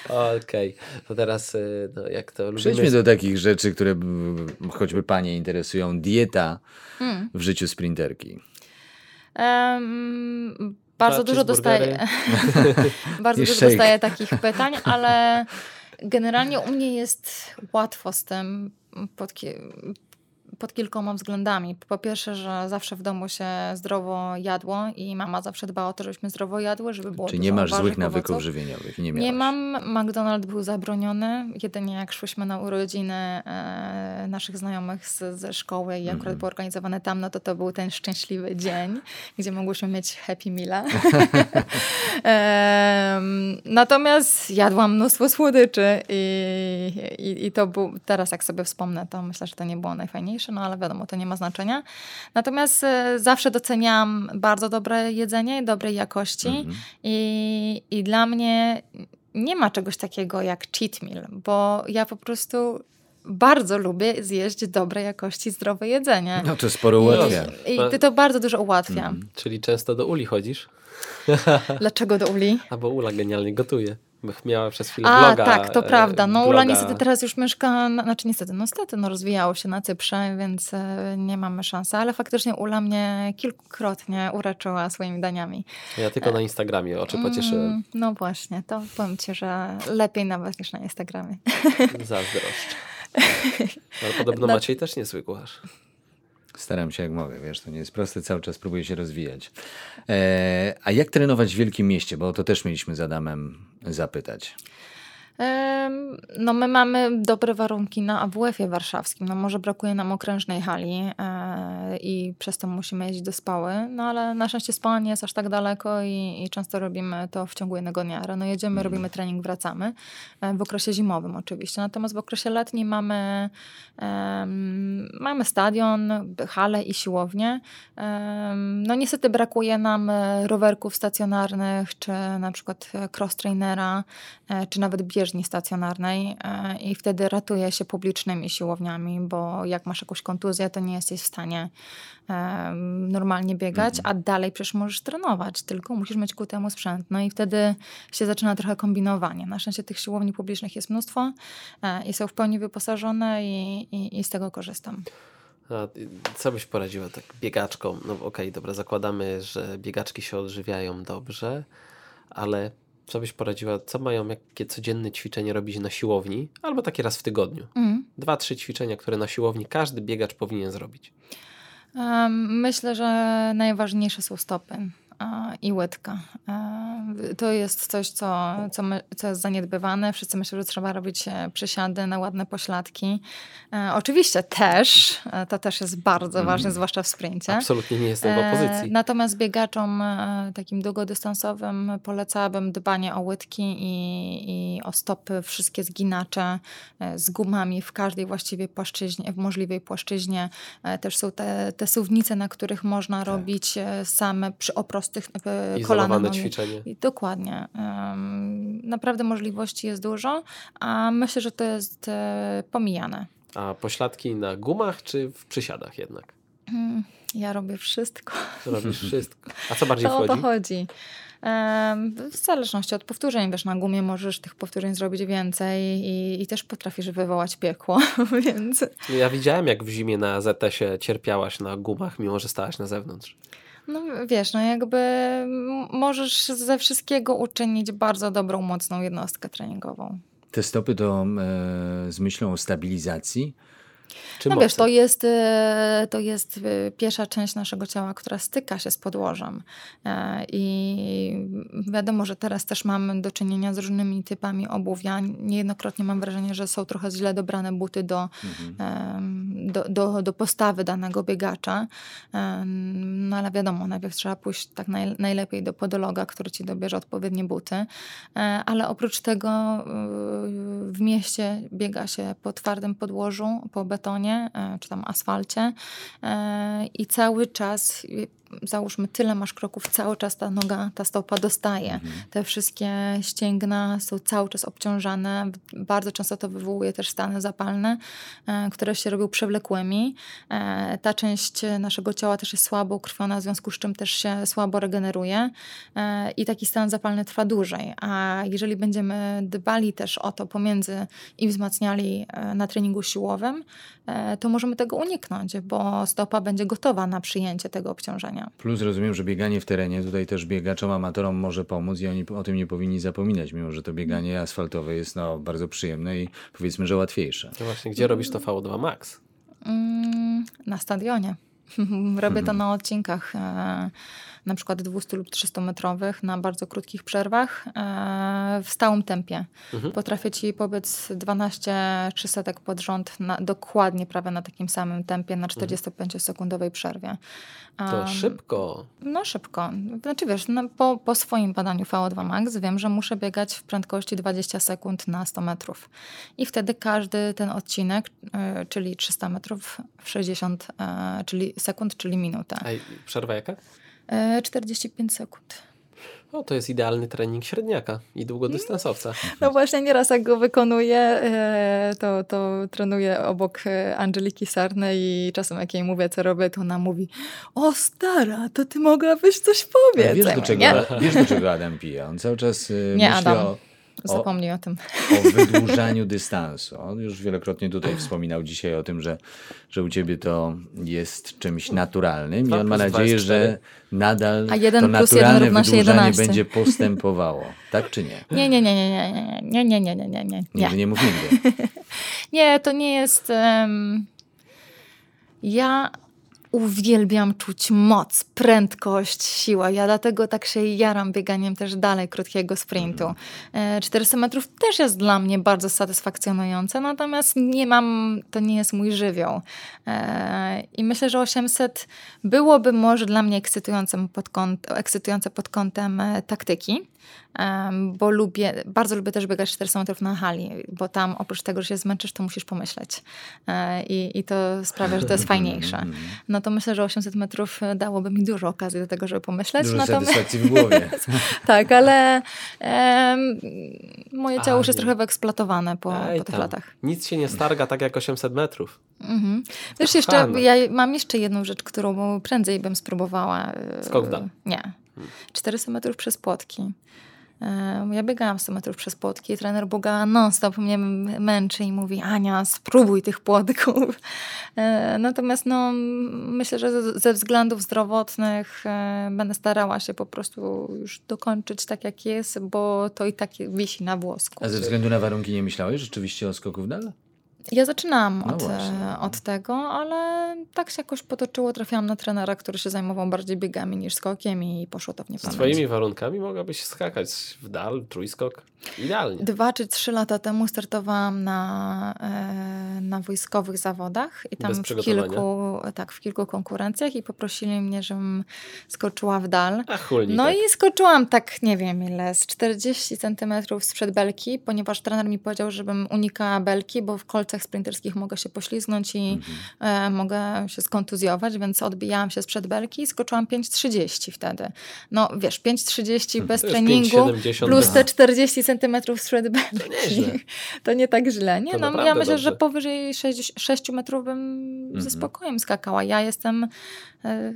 Okej, to teraz y, no, jak to lubimy... Przejdźmy do takich rzeczy, które mm, choćby Panie interesują. Dieta Mm. w życiu sprinterki. Em, bardzo dużo dostaję. bardzo dużo shake. dostaję takich pytań, ale generalnie u mnie jest łatwo z tym pod, pod kilkoma względami. Po pierwsze, że zawsze w domu się zdrowo jadło i mama zawsze dbała o to, żebyśmy zdrowo jadły, żeby było Czyli dużo nie masz warzyw, złych nawyków owoców. żywieniowych. Nie, Nie mam. McDonald's był zabroniony. Jedynie jak szłyśmy na urodziny e, naszych znajomych z, ze szkoły i akurat Mhm. było organizowane tam, no to to był ten szczęśliwy dzień, gdzie mogłyśmy mieć Happy Meala. Em, natomiast jadłam mnóstwo słodyczy i, i, i to był, teraz jak sobie wspomnę, to myślę, że to nie było najfajniejsze, no ale wiadomo, to nie ma znaczenia. Natomiast e, zawsze doceniam bardzo dobre jedzenie, dobrej jakości Mhm. i, i dla mnie nie ma czegoś takiego jak cheat meal, bo ja po prostu bardzo lubię zjeść dobrej jakości zdrowe jedzenie. No to sporo ułatwia. I, i to bardzo dużo ułatwia. Czyli często do Uli chodzisz? Dlaczego do Uli? Albo Ula genialnie gotuje. Miała przez chwilę A, bloga. tak, to e, prawda. No Ula bloga. niestety teraz już mieszka, na- znaczy niestety, no niestety, no rozwijało się na Cyprze, więc e, nie mamy szansy, ale faktycznie Ula mnie kilkukrotnie uraczyła swoimi daniami. Ja tylko na Instagramie oczy pocieszyłem. Mm, no właśnie, to powiem ci, że lepiej nawet niż na Instagramie. Zazdroszczę. Ale podobno Maciej też niezły kucharz. Staram się jak mogę, wiesz, to nie jest proste, cały czas próbuję się rozwijać. E, a jak trenować w wielkim mieście? Bo to też mieliśmy z Adamem zapytać. No my mamy dobre warunki na AWF-ie warszawskim. No może brakuje nam okrężnej hali e, i przez to musimy jeździć do Spały, no ale na szczęście Spała nie jest aż tak daleko i, i często robimy to w ciągu jednego dnia. Rano jedziemy, robimy trening, wracamy. E, w okresie zimowym oczywiście. Natomiast w okresie letnim mamy, mamy stadion, halę i siłownię. No niestety brakuje nam e, rowerków stacjonarnych, czy na przykład cross-trainera, e, czy nawet bieżni stacjonarnej e, i wtedy ratuje się publicznymi siłowniami, bo jak masz jakąś kontuzję, to nie jesteś w stanie em, normalnie biegać, a dalej przecież możesz trenować, tylko musisz mieć ku temu sprzęt. No i wtedy się zaczyna trochę kombinowanie. Na szczęście tych siłowni publicznych jest mnóstwo e, i są w pełni wyposażone i, i, i z tego korzystam. A co byś poradziła tak biegaczkom? No okej, dobra, zakładamy, że biegaczki się odżywiają dobrze, ale co byś poradziła, co mają, jakie codzienne ćwiczenie robić na siłowni, albo takie raz w tygodniu? Mm. Dwa, trzy ćwiczenia, które na siłowni każdy biegacz powinien zrobić. Myślę, że najważniejsze są stopy i łydka. Em, To jest coś, co, co, my, co jest zaniedbywane. Wszyscy myślą, że trzeba robić e, przysiady na ładne pośladki. E, Oczywiście też, e, to też jest bardzo ważne, zwłaszcza w sprincie. Absolutnie nie jestem w E, opozycji. Natomiast biegaczom e, takim długodystansowym polecałabym dbanie o łydki i, i o stopy, wszystkie zginacze e, z gumami w każdej właściwie płaszczyźnie, w możliwej płaszczyźnie. E, Też są te, te suwnice, na których można robić e, same przy o prostych e, nogi. ćwiczenie. I Dokładnie. Naprawdę możliwości jest dużo, a myślę, że to jest e, pomijane. A pośladki na gumach czy w przysiadach jednak? Mm, Ja robię wszystko. Robisz wszystko. A co bardziej To o to wchodzi? chodzi. W zależności od powtórzeń, wiesz, na gumie możesz tych powtórzeń zrobić więcej i, i też potrafisz wywołać piekło, więc Ja widziałem, jak w zimie na ZS-ie cierpiałaś na gumach, mimo że stałaś na zewnątrz. No wiesz, no jakby możesz ze wszystkiego uczynić bardzo dobrą, mocną jednostkę treningową. Te stopy to e, z myślą o stabilizacji. Czy No wiesz, to jest, e, to jest e, pierwsza część naszego ciała, która styka się z podłożem. E, I wiadomo, że teraz też mamy do czynienia z różnymi typami obuwia. Niejednokrotnie mam wrażenie, że są trochę źle dobrane buty do, em, do, do, do postawy danego biegacza. No ale wiadomo, najpierw trzeba pójść tak naj, najlepiej do podologa, który ci dobierze odpowiednie buty. E, Ale oprócz tego e, w mieście biega się po twardym podłożu, po betonie e, czy tam asfalcie e, i cały czas załóżmy tyle masz kroków, cały czas ta noga, ta stopa dostaje. Te wszystkie ścięgna są cały czas obciążane. Bardzo często to wywołuje też stany zapalne, e, które się robią przewlekłymi. E, Ta część naszego ciała też jest słabo ukrwiona, w związku z czym też się słabo regeneruje e, i taki stan zapalny trwa dłużej. A jeżeli będziemy dbali też o to pomiędzy i wzmacniali na treningu siłowym, to możemy tego uniknąć, bo stopa będzie gotowa na przyjęcie tego obciążenia. Plus rozumiem, że bieganie w terenie tutaj też biegaczom, amatorom może pomóc i oni o tym nie powinni zapominać, mimo że to bieganie asfaltowe jest no, bardzo przyjemne i powiedzmy, że łatwiejsze. No właśnie, gdzie robisz to VO2 Max? Mm, na stadionie. Robię to na odcinkach, e, na przykład 200 lub 300 metrowych, na bardzo krótkich przerwach, e, w stałym tempie. Potrafię ci pobiec 12 300 pod rząd, na, dokładnie prawie na takim samym tempie, na 45-sekundowej przerwie. To szybko. No szybko. Znaczy wiesz, no, po, po swoim badaniu VO2 max wiem, że muszę biegać w prędkości 20 sekund na 100 metrów. I wtedy każdy ten odcinek, e, czyli 300 metrów w 60 e, czyli sekund, czyli minutę. A przerwa jaka? E, 45 sekund. O, to jest idealny trening średniaka i długodystansowca. No właśnie nieraz jak go wykonuję, e, to, to trenuję obok e, Angeliki Sarny i czasem jak jej mówię, co robię, to ona mówi o stara, to ty mogłabyś coś powiedzieć. wiesz, do czego, wiesz, do czego Adam pije? On cały czas Nie, myśli Adam. o, zapomnij o tym. o wydłużaniu dystansu. On już wielokrotnie tutaj wspominał dzisiaj o tym, że, że u ciebie to jest czymś naturalnym i on ma nadzieję, że nadal A jeden to plus jeden naturalne wydłużanie 11. będzie postępowało. Tak czy nie? Nie, nie, nie, nie, nie, nie, nie, nie, nie, nie, nie, nie. Nigdy nie mów nigdy. Nie, to nie jest. em, ja uwielbiam czuć moc, prędkość, siłę. Ja dlatego tak się jaram bieganiem też dalej krótkiego sprintu. E, 400 metrów też jest dla mnie bardzo satysfakcjonujące, natomiast nie mam, to nie jest mój żywioł. E, I myślę, że 800 byłoby może dla mnie ekscytujące pod, kąt, ekscytujące pod kątem e, taktyki. Bo lubię, bardzo lubię też biegać 400 metrów na hali, bo tam oprócz tego, że się zmęczysz, to musisz pomyśleć. E, I, I to sprawia, że to jest fajniejsze. No to myślę, że 800 metrów e, dałoby mi dużo okazji do tego, żeby pomyśleć. Dużo Natomiast, satysfakcji w głowie. tak, ale em, moje ciało już jest trochę wyeksploatowane po, Ej, po tych tam. latach. Nic się nie starga tak jak 800 metrów. Mhm. Wiesz, jeszcze, ja mam jeszcze jedną rzecz, którą prędzej bym spróbowała. e, Skok w dal. Nie. 400 metrów przez płotki. E, ja biegałam 100 metrów przez płotki, trener Boga non-stop mnie męczy i mówi Ania, spróbuj tych płotków. E, natomiast no, myślę, że ze względów zdrowotnych e, będę starała się po prostu już dokończyć tak jak jest, bo to i tak wisi na włosku. A ze względu na warunki nie myślałeś rzeczywiście o skoku w dal? Ja zaczynałam No od, e, od tego, ale tak się jakoś potoczyło. Trafiłam na trenera, który się zajmował bardziej biegami niż skokiem i poszło to w Z niepamięć. twoimi warunkami mogłabyś skakać w dal, trójskok. Idealnie. Dwa czy trzy lata temu startowałam na, e, na wojskowych zawodach i tam w kilku, tak, w kilku konkurencjach i poprosili mnie, żebym skoczyła w dal. A chulni No tak. i skoczyłam tak, nie wiem ile, z 40 centymetrów sprzed belki, ponieważ trener mi powiedział, żebym unikała belki, bo w kolcach sprinterskich mogę się poślizgnąć i Mhm. e, mogę się skontuzjować, więc odbijałam się sprzed belki i skoczyłam 5,30 wtedy. No wiesz, 5,30 bez To jest treningu 5,70 plus bez- te 40 centymetrów sprzed belki. nieźle. To nie tak źle. Nie, To no, ja myślę, że dobrze. powyżej 6, 6 metrów bym ze spokojem skakała. Ja jestem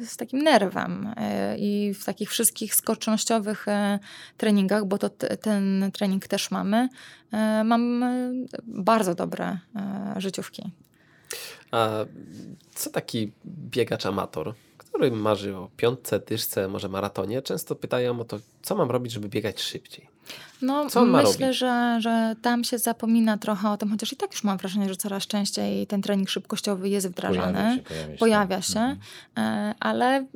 z takim nerwem e, i w takich wszystkich skocznościowych e, treningach, bo to ten trening też mamy, e, mam e, bardzo dobre e, życiówki. A co taki biegacz amator, który marzy o piątce, dyszce, może maratonie, często pytają o to, co mam robić, żeby biegać szybciej. No, myślę, robić? że, że tam się zapomina trochę o tym, chociaż i tak już mam wrażenie, że coraz częściej ten trening szybkościowy jest wdrażany. Pojawia się, pojawia się. Pojawia się, Mhm. e, ale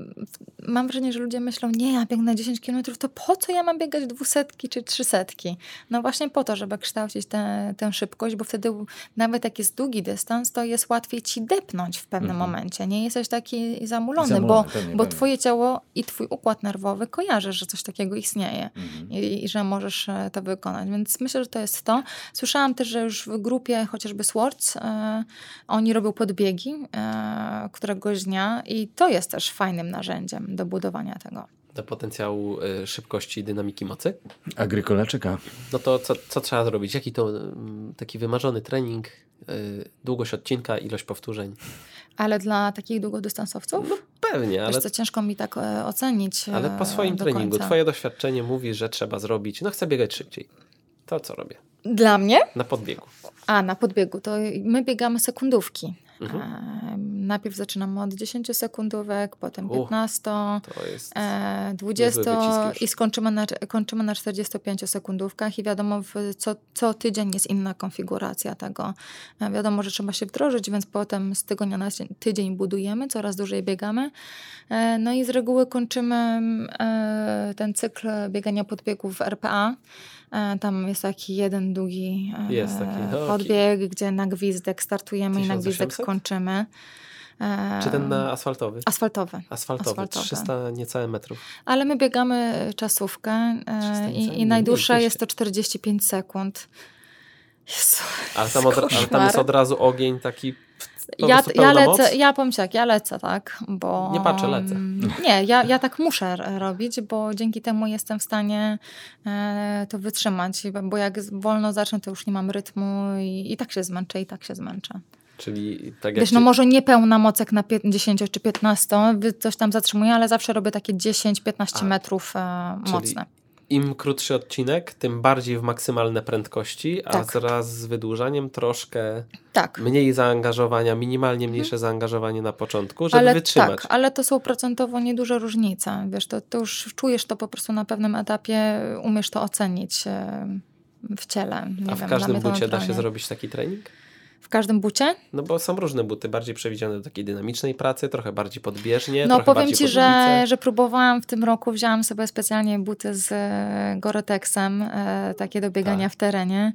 mam wrażenie, że ludzie myślą, nie, ja biegnę 10 km, to po co ja mam biegać dwusetki czy trzysetki? No właśnie po to, żeby kształcić tę, tę szybkość, bo wtedy nawet jak jest długi dystans, to jest łatwiej ci depnąć w pewnym momencie. Nie jesteś taki zamulony, Zamulony, bo, pewnie, bo pewnie. twoje ciało i twój układ nerwowy kojarzy, że coś takiego istnieje Mhm. i, i że możesz e, to wykonać. Więc myślę, że to jest to. Słyszałam też, że już w grupie chociażby Swords e, oni robią podbiegi e, któregoś dnia i to jest też fajnym narzędziem do budowania tego. Do potencjału szybkości i dynamiki mocy. Agrykola czeka. No to co, co trzeba zrobić? Jaki to mm, taki wymarzony trening, długość odcinka, ilość powtórzeń? Ale dla takich długodystansowców? Pewnie, ale, Wiesz co, ciężko mi tak e, ocenić ale po e, swoim treningu, końca. twoje doświadczenie mówi, że trzeba zrobić, no chcę biegać szybciej. To co robię? Dla mnie? Na podbiegu. A, na podbiegu. To my biegamy sekundówki. Mhm. E, najpierw zaczynamy od 10 sekundówek, potem U, 15, To jest... e, Niezły 20 wycisk już. i skończymy na, kończymy na 45 sekundówkach i wiadomo, co, co tydzień jest inna konfiguracja tego. E, wiadomo, że trzeba się wdrożyć, więc potem z tygodnia na tydzień budujemy, coraz dłużej biegamy. E, no i z reguły kończymy e, ten cykl biegania podbiegów RPA. E, Tam jest taki jeden długi e, Jest taki, no, podbieg, gdzie na gwizdek startujemy i na gwizdek 1800? kończymy. E, Czy ten na asfaltowy? Asfaltowy. Asfaltowy, asfaltowy. 300 niecałe metrów. Ale my biegamy czasówkę i, i najdłuższa jest to 45 sekund. Jezu, Ale tam, od, ale tam jest od razu ogień taki po Ja, ja lecę, moc? ja powiem ci tak, ja lecę, tak, bo... Nie patrzę, lecę. Nie, ja, ja tak muszę robić, bo dzięki temu jestem w stanie e, to wytrzymać, bo jak wolno zacznę, to już nie mam rytmu i, i tak się zmęczę, i tak się zmęczę. Czyli tak jak Wiesz, ci- no może nie pełna moc jak na pię- 10 czy 15, wy- coś tam zatrzymuję, ale zawsze robię takie 10-15 A, metrów e, mocne. Im krótszy odcinek, tym bardziej w maksymalne prędkości, a Tak. wraz z wydłużaniem troszkę Tak. mniej zaangażowania, minimalnie mniejsze zaangażowanie na początku, żeby ale wytrzymać. tak, ale to są procentowo nieduże różnice. Wiesz, to, to już czujesz to po prostu na pewnym etapie, umiesz to ocenić w ciele. Nie A w wiem, każdym bucie da się zrobić taki trening? W każdym bucie? No bo są różne buty, bardziej przewidziane do takiej dynamicznej pracy, trochę bardziej podbieżnie, No powiem ci, że, że próbowałam w tym roku, wzięłam sobie specjalnie buty z e, Goretexem, e, takie do biegania Tak. w terenie.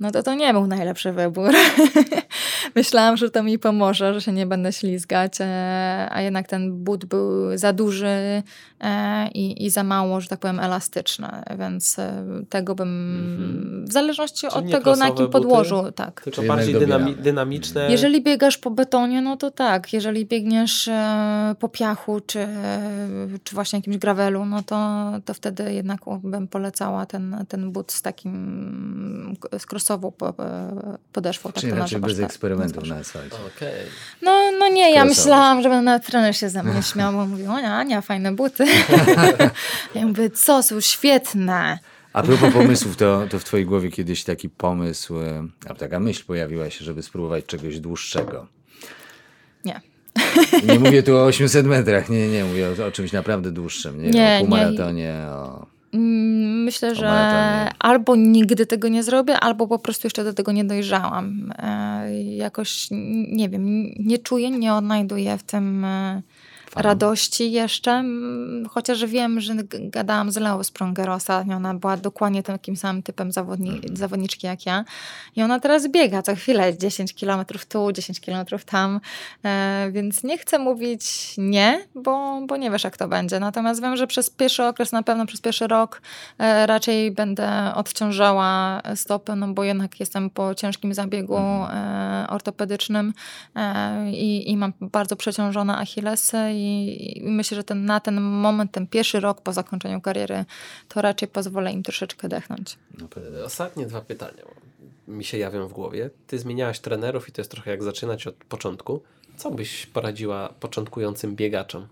No to to nie był najlepszy wybór. Myślałam, że to mi pomoże, że się nie będę ślizgać, e, a jednak ten but był za duży e, i, i za mało, że tak powiem, elastyczny, więc e, tego bym, w zależności Mhm. Czyli od tego, na jakim buty? podłożu, tak. Tylko Czyli bardziej jednak dynami- dynamiczne. Jeżeli biegasz po betonie, no to tak. Jeżeli biegniesz e, po piachu, czy, czy właśnie jakimś gravelu, no to, to wtedy jednak bym polecała ten, ten but z takim, z krosową po- podeszwą. Tak Czyli to raczej bez tak? eksperymentów na asfalcie. Okej. No, no nie, ja myślałam, że nawet trener się ze mnie śmiał, bo mówił, Ania, Ania, fajne buty. ja mówię, co, są świetne. A propos pomysłów, to, to w twojej głowie kiedyś taki pomysł, e, albo taka myśl pojawiła się, żeby spróbować czegoś dłuższego. Nie. Nie mówię tu o 800 metrach, nie, nie, mówię o, o czymś naprawdę dłuższym, nie, Nie, o nie. półmaratonie, o... Mm, Myślę, że albo nigdy tego nie zrobię, albo po prostu jeszcze do tego nie dojrzałam. E, jakoś, nie wiem, nie czuję, nie odnajduję w tym radości jeszcze. Mm, Chociaż wiem, że gadałam z Leo Sprunger ostatnio, ona była dokładnie takim samym typem zawodni Mhm. zawodniczki jak ja. I ona teraz biega co chwilę 10 km tu, 10 km tam, e, więc nie chcę mówić nie, bo, bo nie wiesz jak to będzie. Natomiast wiem, że przez pierwszy okres, na pewno przez pierwszy rok e, raczej będę odciążała stopy, no bo jednak jestem po ciężkim zabiegu e, ortopedycznym e, i, i mam bardzo przeciążone achillesy i, i myślę, że ten, na ten moment, ten pierwszy rok po zakończeniu kariery, to raczej pozwolę im troszeczkę dechnąć. No. Ostatnie dwa pytania mi się jawią w głowie. Ty zmieniałaś trenerów i to jest trochę jak zaczynać od początku. Co byś poradziła początkującym biegaczom?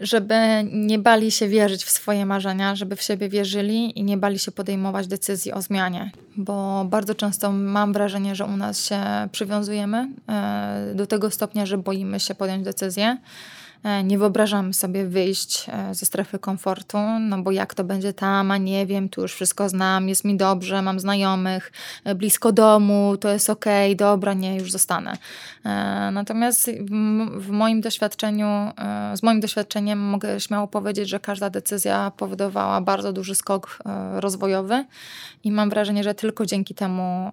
Żeby nie bali się wierzyć w swoje marzenia, żeby w siebie wierzyli i nie bali się podejmować decyzji o zmianie. Bo bardzo często mam wrażenie, że u nas się przywiązujemy e, do tego stopnia, że boimy się podjąć decyzję. E, Nie wyobrażamy sobie wyjść e, ze strefy komfortu, no bo jak to będzie tam, a nie wiem, tu już wszystko znam, jest mi dobrze, mam znajomych, e, blisko domu, to jest okej, dobra, nie, już zostanę. Natomiast w, moim doświadczeniu, z moim doświadczeniem mogę śmiało powiedzieć, że każda decyzja powodowała bardzo duży skok rozwojowy i mam wrażenie, że tylko dzięki temu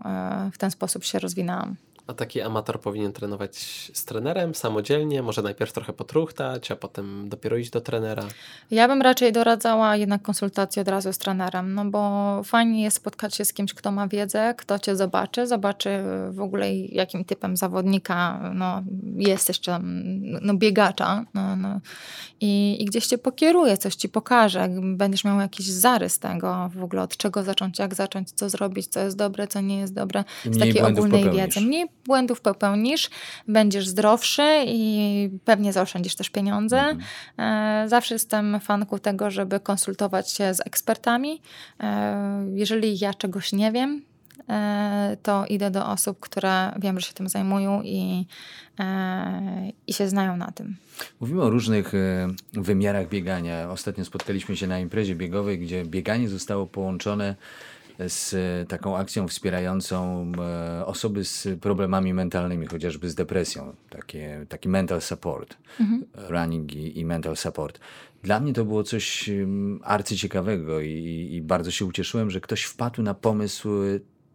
w ten sposób się rozwinęłam. A taki amator powinien trenować z trenerem samodzielnie, może najpierw trochę potruchtać, a potem dopiero iść do trenera. Ja bym raczej doradzała jednak konsultację od razu z trenerem, no bo fajnie jest spotkać się z kimś, kto ma wiedzę, kto cię zobaczy, zobaczy w ogóle jakim typem zawodnika no, jesteś, czy tam, no, biegacza no, no. I, i gdzieś cię pokieruje, coś ci pokaże, będziesz miał jakiś zarys tego w ogóle, od czego zacząć, jak zacząć, co zrobić, co jest dobre, co nie jest dobre, z mniej takiej ogólnej popełnisz. wiedzy. Mniej błędów popełnisz, będziesz zdrowszy i pewnie zaoszczędzisz też pieniądze. Mhm. E, Zawsze jestem fanką tego, żeby konsultować się z ekspertami. E, Jeżeli ja czegoś nie wiem, e, to idę do osób, które wiem, że się tym zajmują i, i się znają na tym. Mówimy o różnych wymiarach biegania. Ostatnio spotkaliśmy się na imprezie biegowej, gdzie bieganie zostało połączone z e, taką akcją wspierającą e, osoby z problemami mentalnymi, chociażby z depresją. Takie, taki mental support, running i, i mental support. Dla mnie to było coś em, arcyciekawego i, i bardzo się ucieszyłem, że ktoś wpadł na pomysł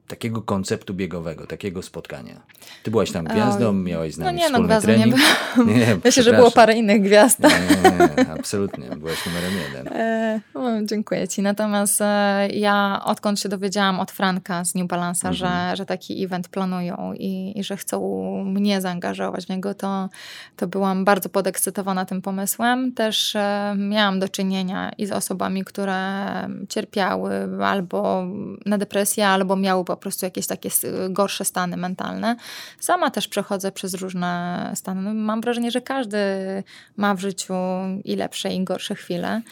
takiego konceptu biegowego, takiego spotkania. Ty byłaś tam gwiazdą, Oj. miałaś z No nami nie, no gwiazdą nie trening. byłam. Nie, Myślę, że było parę innych gwiazd. Nie, nie, nie, absolutnie. Byłaś numerem jeden. E, no, dziękuję Ci. Natomiast e, ja odkąd się dowiedziałam od Franka z New Balance'a, że, że taki event planują i, i że chcą mnie zaangażować w niego, to, to byłam bardzo podekscytowana tym pomysłem. Też e, miałam do czynienia i z osobami, które cierpiały albo na depresję, albo miały po prostu jakieś takie gorsze stany mentalne. Sama też przechodzę przez różne stany. No, Mam wrażenie, że każdy ma w życiu i lepsze, i gorsze chwile.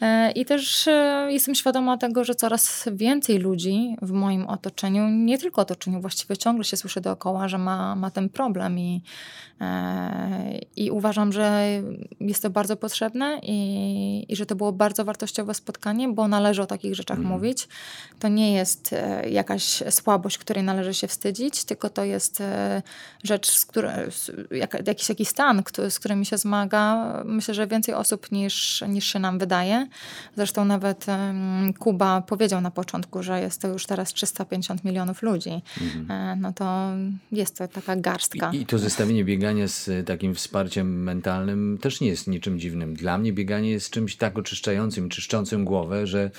E, I też e, jestem świadoma tego, że coraz więcej ludzi w moim otoczeniu, nie tylko otoczeniu, właściwie ciągle się słyszy dookoła, że ma, ma ten problem i, e, i uważam, że jest to bardzo potrzebne i, i że to było bardzo wartościowe spotkanie, bo należy o takich rzeczach mówić. To nie jest jakaś słabość, której należy się wstydzić, tylko to jest e, rzecz, z której, jak, jakiś, jakiś stan, który, z którym się zmaga. Myślę, że więcej osób niż, niż się nam wydaje. Zresztą nawet Kuba powiedział na początku, że jest to już teraz 350 milionów ludzi. E, No to jest to taka garstka. I, I to zestawienie biegania z e, takim wsparciem mentalnym też nie jest niczym dziwnym. Dla mnie bieganie jest czymś tak oczyszczającym, czyszczącym głowę, że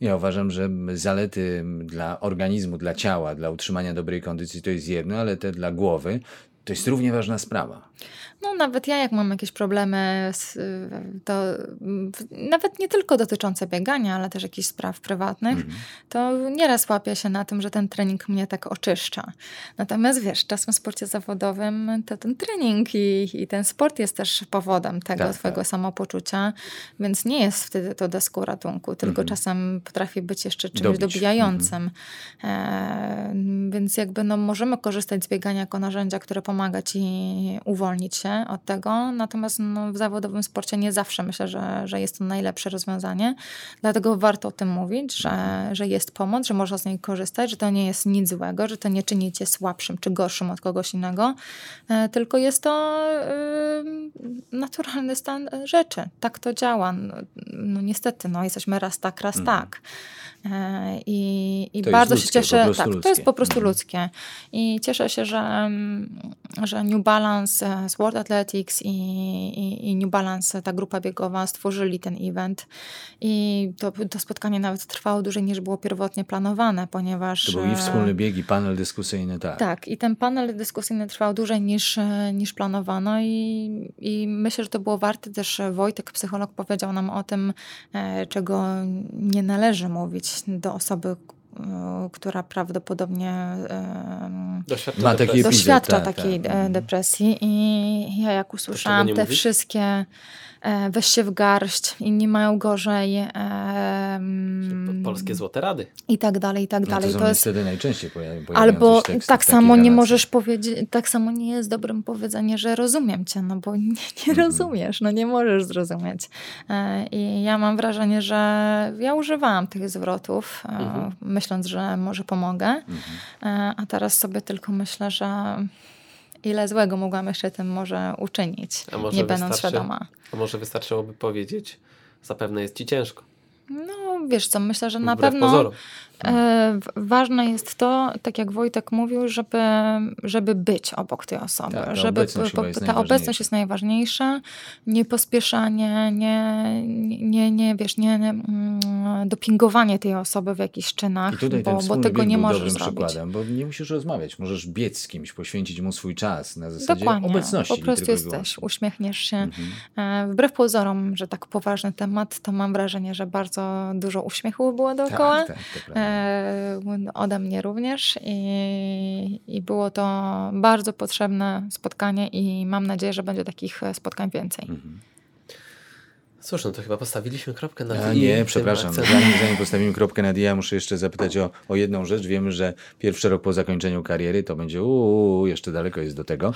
ja uważam, że zalety dla organizmu, dla ciała, dla utrzymania dobrej kondycji to jest jedno, ale te dla głowy to To jest równie ważna sprawa. No, nawet ja, jak mam jakieś problemy, z, to mm, nawet nie tylko dotyczące biegania, ale też jakichś spraw prywatnych, Mhm. to nieraz łapię się na tym, że ten trening mnie tak oczyszcza. Natomiast wiesz, czasem w sporcie zawodowym to ten trening i, i ten sport jest też powodem tego Tak, twojego tak. samopoczucia, więc nie jest wtedy to deską ratunku, tylko czasem potrafi być jeszcze czymś. Dobić. Dobijającym. E, więc jakby no, możemy korzystać z biegania jako narzędzia, które pomaga ci uwolnić się od tego, natomiast no, w zawodowym sporcie nie zawsze myślę, że, że jest to najlepsze rozwiązanie, dlatego warto o tym mówić, że, Mhm. że jest pomoc, że można z niej korzystać, że to nie jest nic złego, że to nie czyni cię słabszym czy gorszym od kogoś innego, e, tylko jest to y, naturalny stan rzeczy. Tak to działa. No, no niestety, no, jesteśmy raz tak, raz tak. E, I, i bardzo się ludzkie, cieszę. Tak, to jest ludzkie. po prostu Mhm. ludzkie. I cieszę się, że, mm, że New Balance, e, Sport Athletics i, i, i New Balance, ta grupa biegowa, stworzyli ten event. I to, to spotkanie nawet trwało dłużej niż było pierwotnie planowane, ponieważ. To był i e, wspólny bieg, i panel dyskusyjny, tak. tak, i ten panel dyskusyjny trwał dłużej niż, niż planowano i, i myślę, że to było warte. Też Wojtek, psycholog, powiedział nam o tym, czego nie należy mówić do osoby, e, która prawdopodobnie Doświadcza Ma depresji. epizod, doświadcza tak, takiej tak. e, depresji i ja jak usłyszałam te wszystkie weź się w garść, inni mają gorzej e, mm, Polskie złote rady. i tak dalej, i tak No to dalej. są to jest niestety najczęściej pojawi- pojawiające Albo się teksty tak w samo nie możesz powiedzieć, tak samo nie jest dobrym powiedzenie, że rozumiem cię, no bo nie, nie Mhm. rozumiesz, no nie możesz zrozumieć. E, I ja mam wrażenie, że ja używałam tych zwrotów, e, Mhm. myśląc, że może pomogę, Mhm. E, a teraz sobie tylko myślę, że ile złego mogłam jeszcze tym może uczynić, może nie będąc świadoma. A może wystarczyłoby powiedzieć, zapewne jest ci ciężko. No wiesz co, myślę, że na Wbrew pewno... pozorom. E, Ważne jest to, tak jak Wojtek mówił, żeby, żeby być obok tej osoby. Tak, ta żeby obecność jest ta obecność jest najważniejsza. Nie pospieszanie, nie, nie, nie wiesz, nie mm, dopingowanie tej osoby w jakichś czynach, bo, bo tego nie możesz zrobić. przykładem, bo nie musisz rozmawiać, możesz biec z kimś, poświęcić mu swój czas na zasadzie Dokładnie. obecności. Po prostu jesteś, uśmiechniesz się. Mhm. E, Wbrew pozorom, że tak poważny temat, to mam wrażenie, że bardzo dużo uśmiechu było dookoła. Tak, tak, ode mnie również I, i było to bardzo potrzebne spotkanie i mam nadzieję, że będzie takich e, spotkań więcej. Mhm. Cóż, no to chyba postawiliśmy kropkę na i nie, przepraszam. Zanim, zanim postawimy kropkę na D, ja muszę jeszcze zapytać o, o jedną rzecz. Wiemy, że pierwszy rok po zakończeniu kariery to będzie, uuu, jeszcze daleko jest do tego.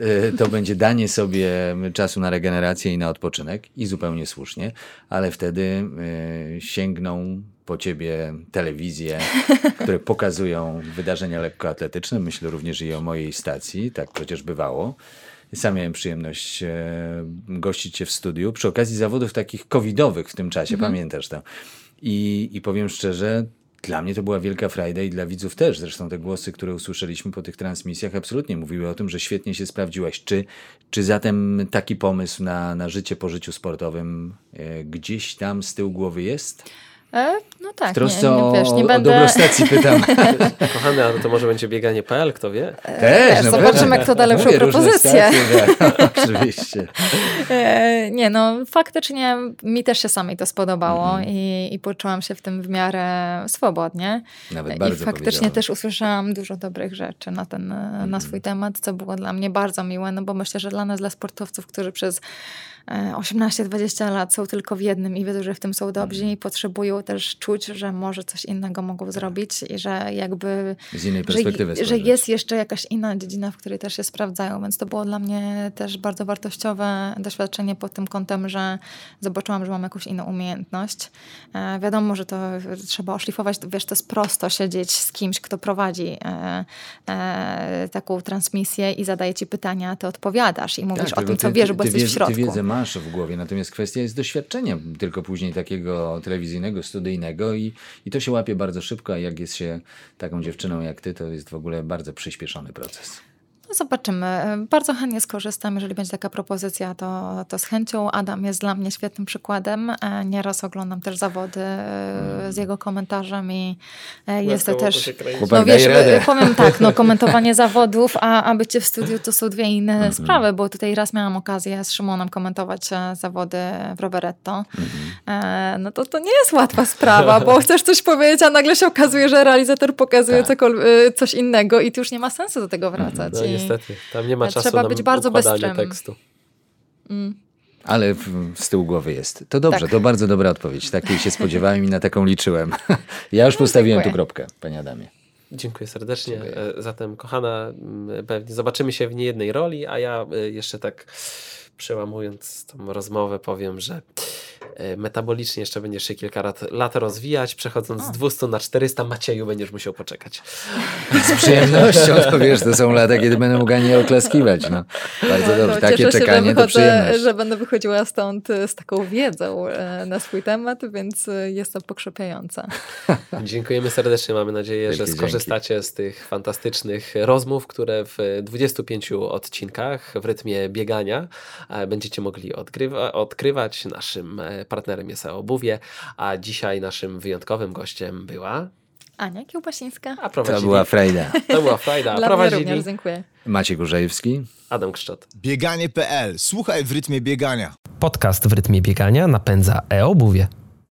E, To będzie danie sobie czasu na regenerację i na odpoczynek i zupełnie słusznie, ale wtedy e, sięgną po ciebie telewizje, które pokazują wydarzenia lekkoatletyczne. Myślę również i o mojej stacji, tak przecież bywało. Sam miałem przyjemność e, gościć cię w studiu przy okazji zawodów takich covidowych w tym czasie, pamiętasz to. I, I powiem szczerze, dla mnie to była wielka frajda i dla widzów też. Zresztą te głosy, które usłyszeliśmy po tych transmisjach, absolutnie mówiły o tym, że świetnie się sprawdziłaś. Czy, czy zatem taki pomysł na, na życie po życiu sportowym e, gdzieś tam z tyłu głowy jest? E, no tak, W trosce nie, nie, wiesz, nie o, będę... o dobro stacji pytam. Kochany, ale to może będzie bieganie.pl, kto wie? Też, wiesz, no zobaczymy, pewnie. kto da lepszą propozycję. stacje, Oczywiście. E, Nie, no faktycznie mi też się samej to spodobało Mhm. i, i poczułam się w tym w miarę swobodnie. Nawet I bardzo faktycznie powiedziałem. też usłyszałam dużo dobrych rzeczy na, ten, Mhm. na swój temat, co było dla mnie bardzo miłe, no bo myślę, że dla nas, dla sportowców, którzy przez e, 18-20 lat są tylko w jednym i wiedzą, że w tym są dobrzy Mhm. i potrzebują też czuć, że może coś innego mogą zrobić i że jakby Z innej że, perspektywy że spojrzeć. jest jeszcze jakaś inna dziedzina, w której też się sprawdzają, więc to było dla mnie też bardzo wartościowe doświadczenie pod tym kątem, że zobaczyłam, że mam jakąś inną umiejętność. E, wiadomo, że to trzeba oszlifować, wiesz, to jest prosto siedzieć z kimś, kto prowadzi e, e, taką transmisję i zadaje ci pytania, ty odpowiadasz i mówisz o Tak, tylko tym, co ty- wiesz, bo ty jesteś w środku. Ty wiedzę masz w głowie, natomiast kwestia jest doświadczenia, tylko później takiego telewizyjnego, studyjnego i, i to się łapie bardzo szybko, a jak jest się taką dziewczyną jak ty, to jest w ogóle bardzo przyspieszony proces. No zobaczymy. Bardzo chętnie skorzystam, jeżeli będzie taka propozycja, to, to z chęcią. Adam jest dla mnie świetnym przykładem. E, nieraz oglądam też zawody e, z jego komentarzem i e, jest to też... No wiesz, powiem tak, no komentowanie zawodów, a, a bycie w studiu to są dwie inne Mhm. sprawy, bo tutaj raz miałam okazję z Szymonem komentować e, zawody w Roveretto. Mhm. E, no to to nie jest łatwa sprawa, bo chcesz coś powiedzieć, a nagle się okazuje, że realizator pokazuje Tak. cokol- e, coś innego i tu już nie ma sensu do tego wracać. No I- niestety, tam nie ma Trzeba czasu na być bardzo układanie bystrym. tekstu. Ale w, z tyłu głowy jest. To dobrze, Tak. to bardzo dobra odpowiedź. Takiej się spodziewałem i na taką liczyłem. Ja już postawiłem tu dziękuję. kropkę, panie Adamie. Dziękuję serdecznie. Dziękuję. E, Zatem, kochana, m, pewnie zobaczymy się w niejednej roli, a ja e, jeszcze tak przełamując tą rozmowę powiem, że metabolicznie jeszcze będziesz się kilka lat, lat rozwijać, przechodząc z 200 na 400, Macieju będziesz musiał poczekać. Z przyjemnością, to wiesz, to są lata, kiedy będę mógł nie oklaskiwać. No. Bardzo No, dobrze, to takie się, czekanie że to wychodzę, przyjemność. że będę wychodziła stąd e, z taką wiedzą e, na swój temat, więc e, jest to pokrzepiające. Dziękujemy serdecznie. Mamy nadzieję, że Wielkie skorzystacie z tych fantastycznych rozmów, które w 25 odcinkach w rytmie biegania e, będziecie mogli odgrywa, odkrywać. Naszym e, partnerem jest Obuwie, a dzisiaj naszym wyjątkowym gościem była. Ania Kiełbasińska. A To prowadzili, była frajda. to była Frajda, a Dla mnie prowadzili również, dziękuję. Maciek Urzejewski. Adam Kszczot. Bieganie.pl. Słuchaj w rytmie biegania. Podcast w rytmie biegania napędza e-obuwie.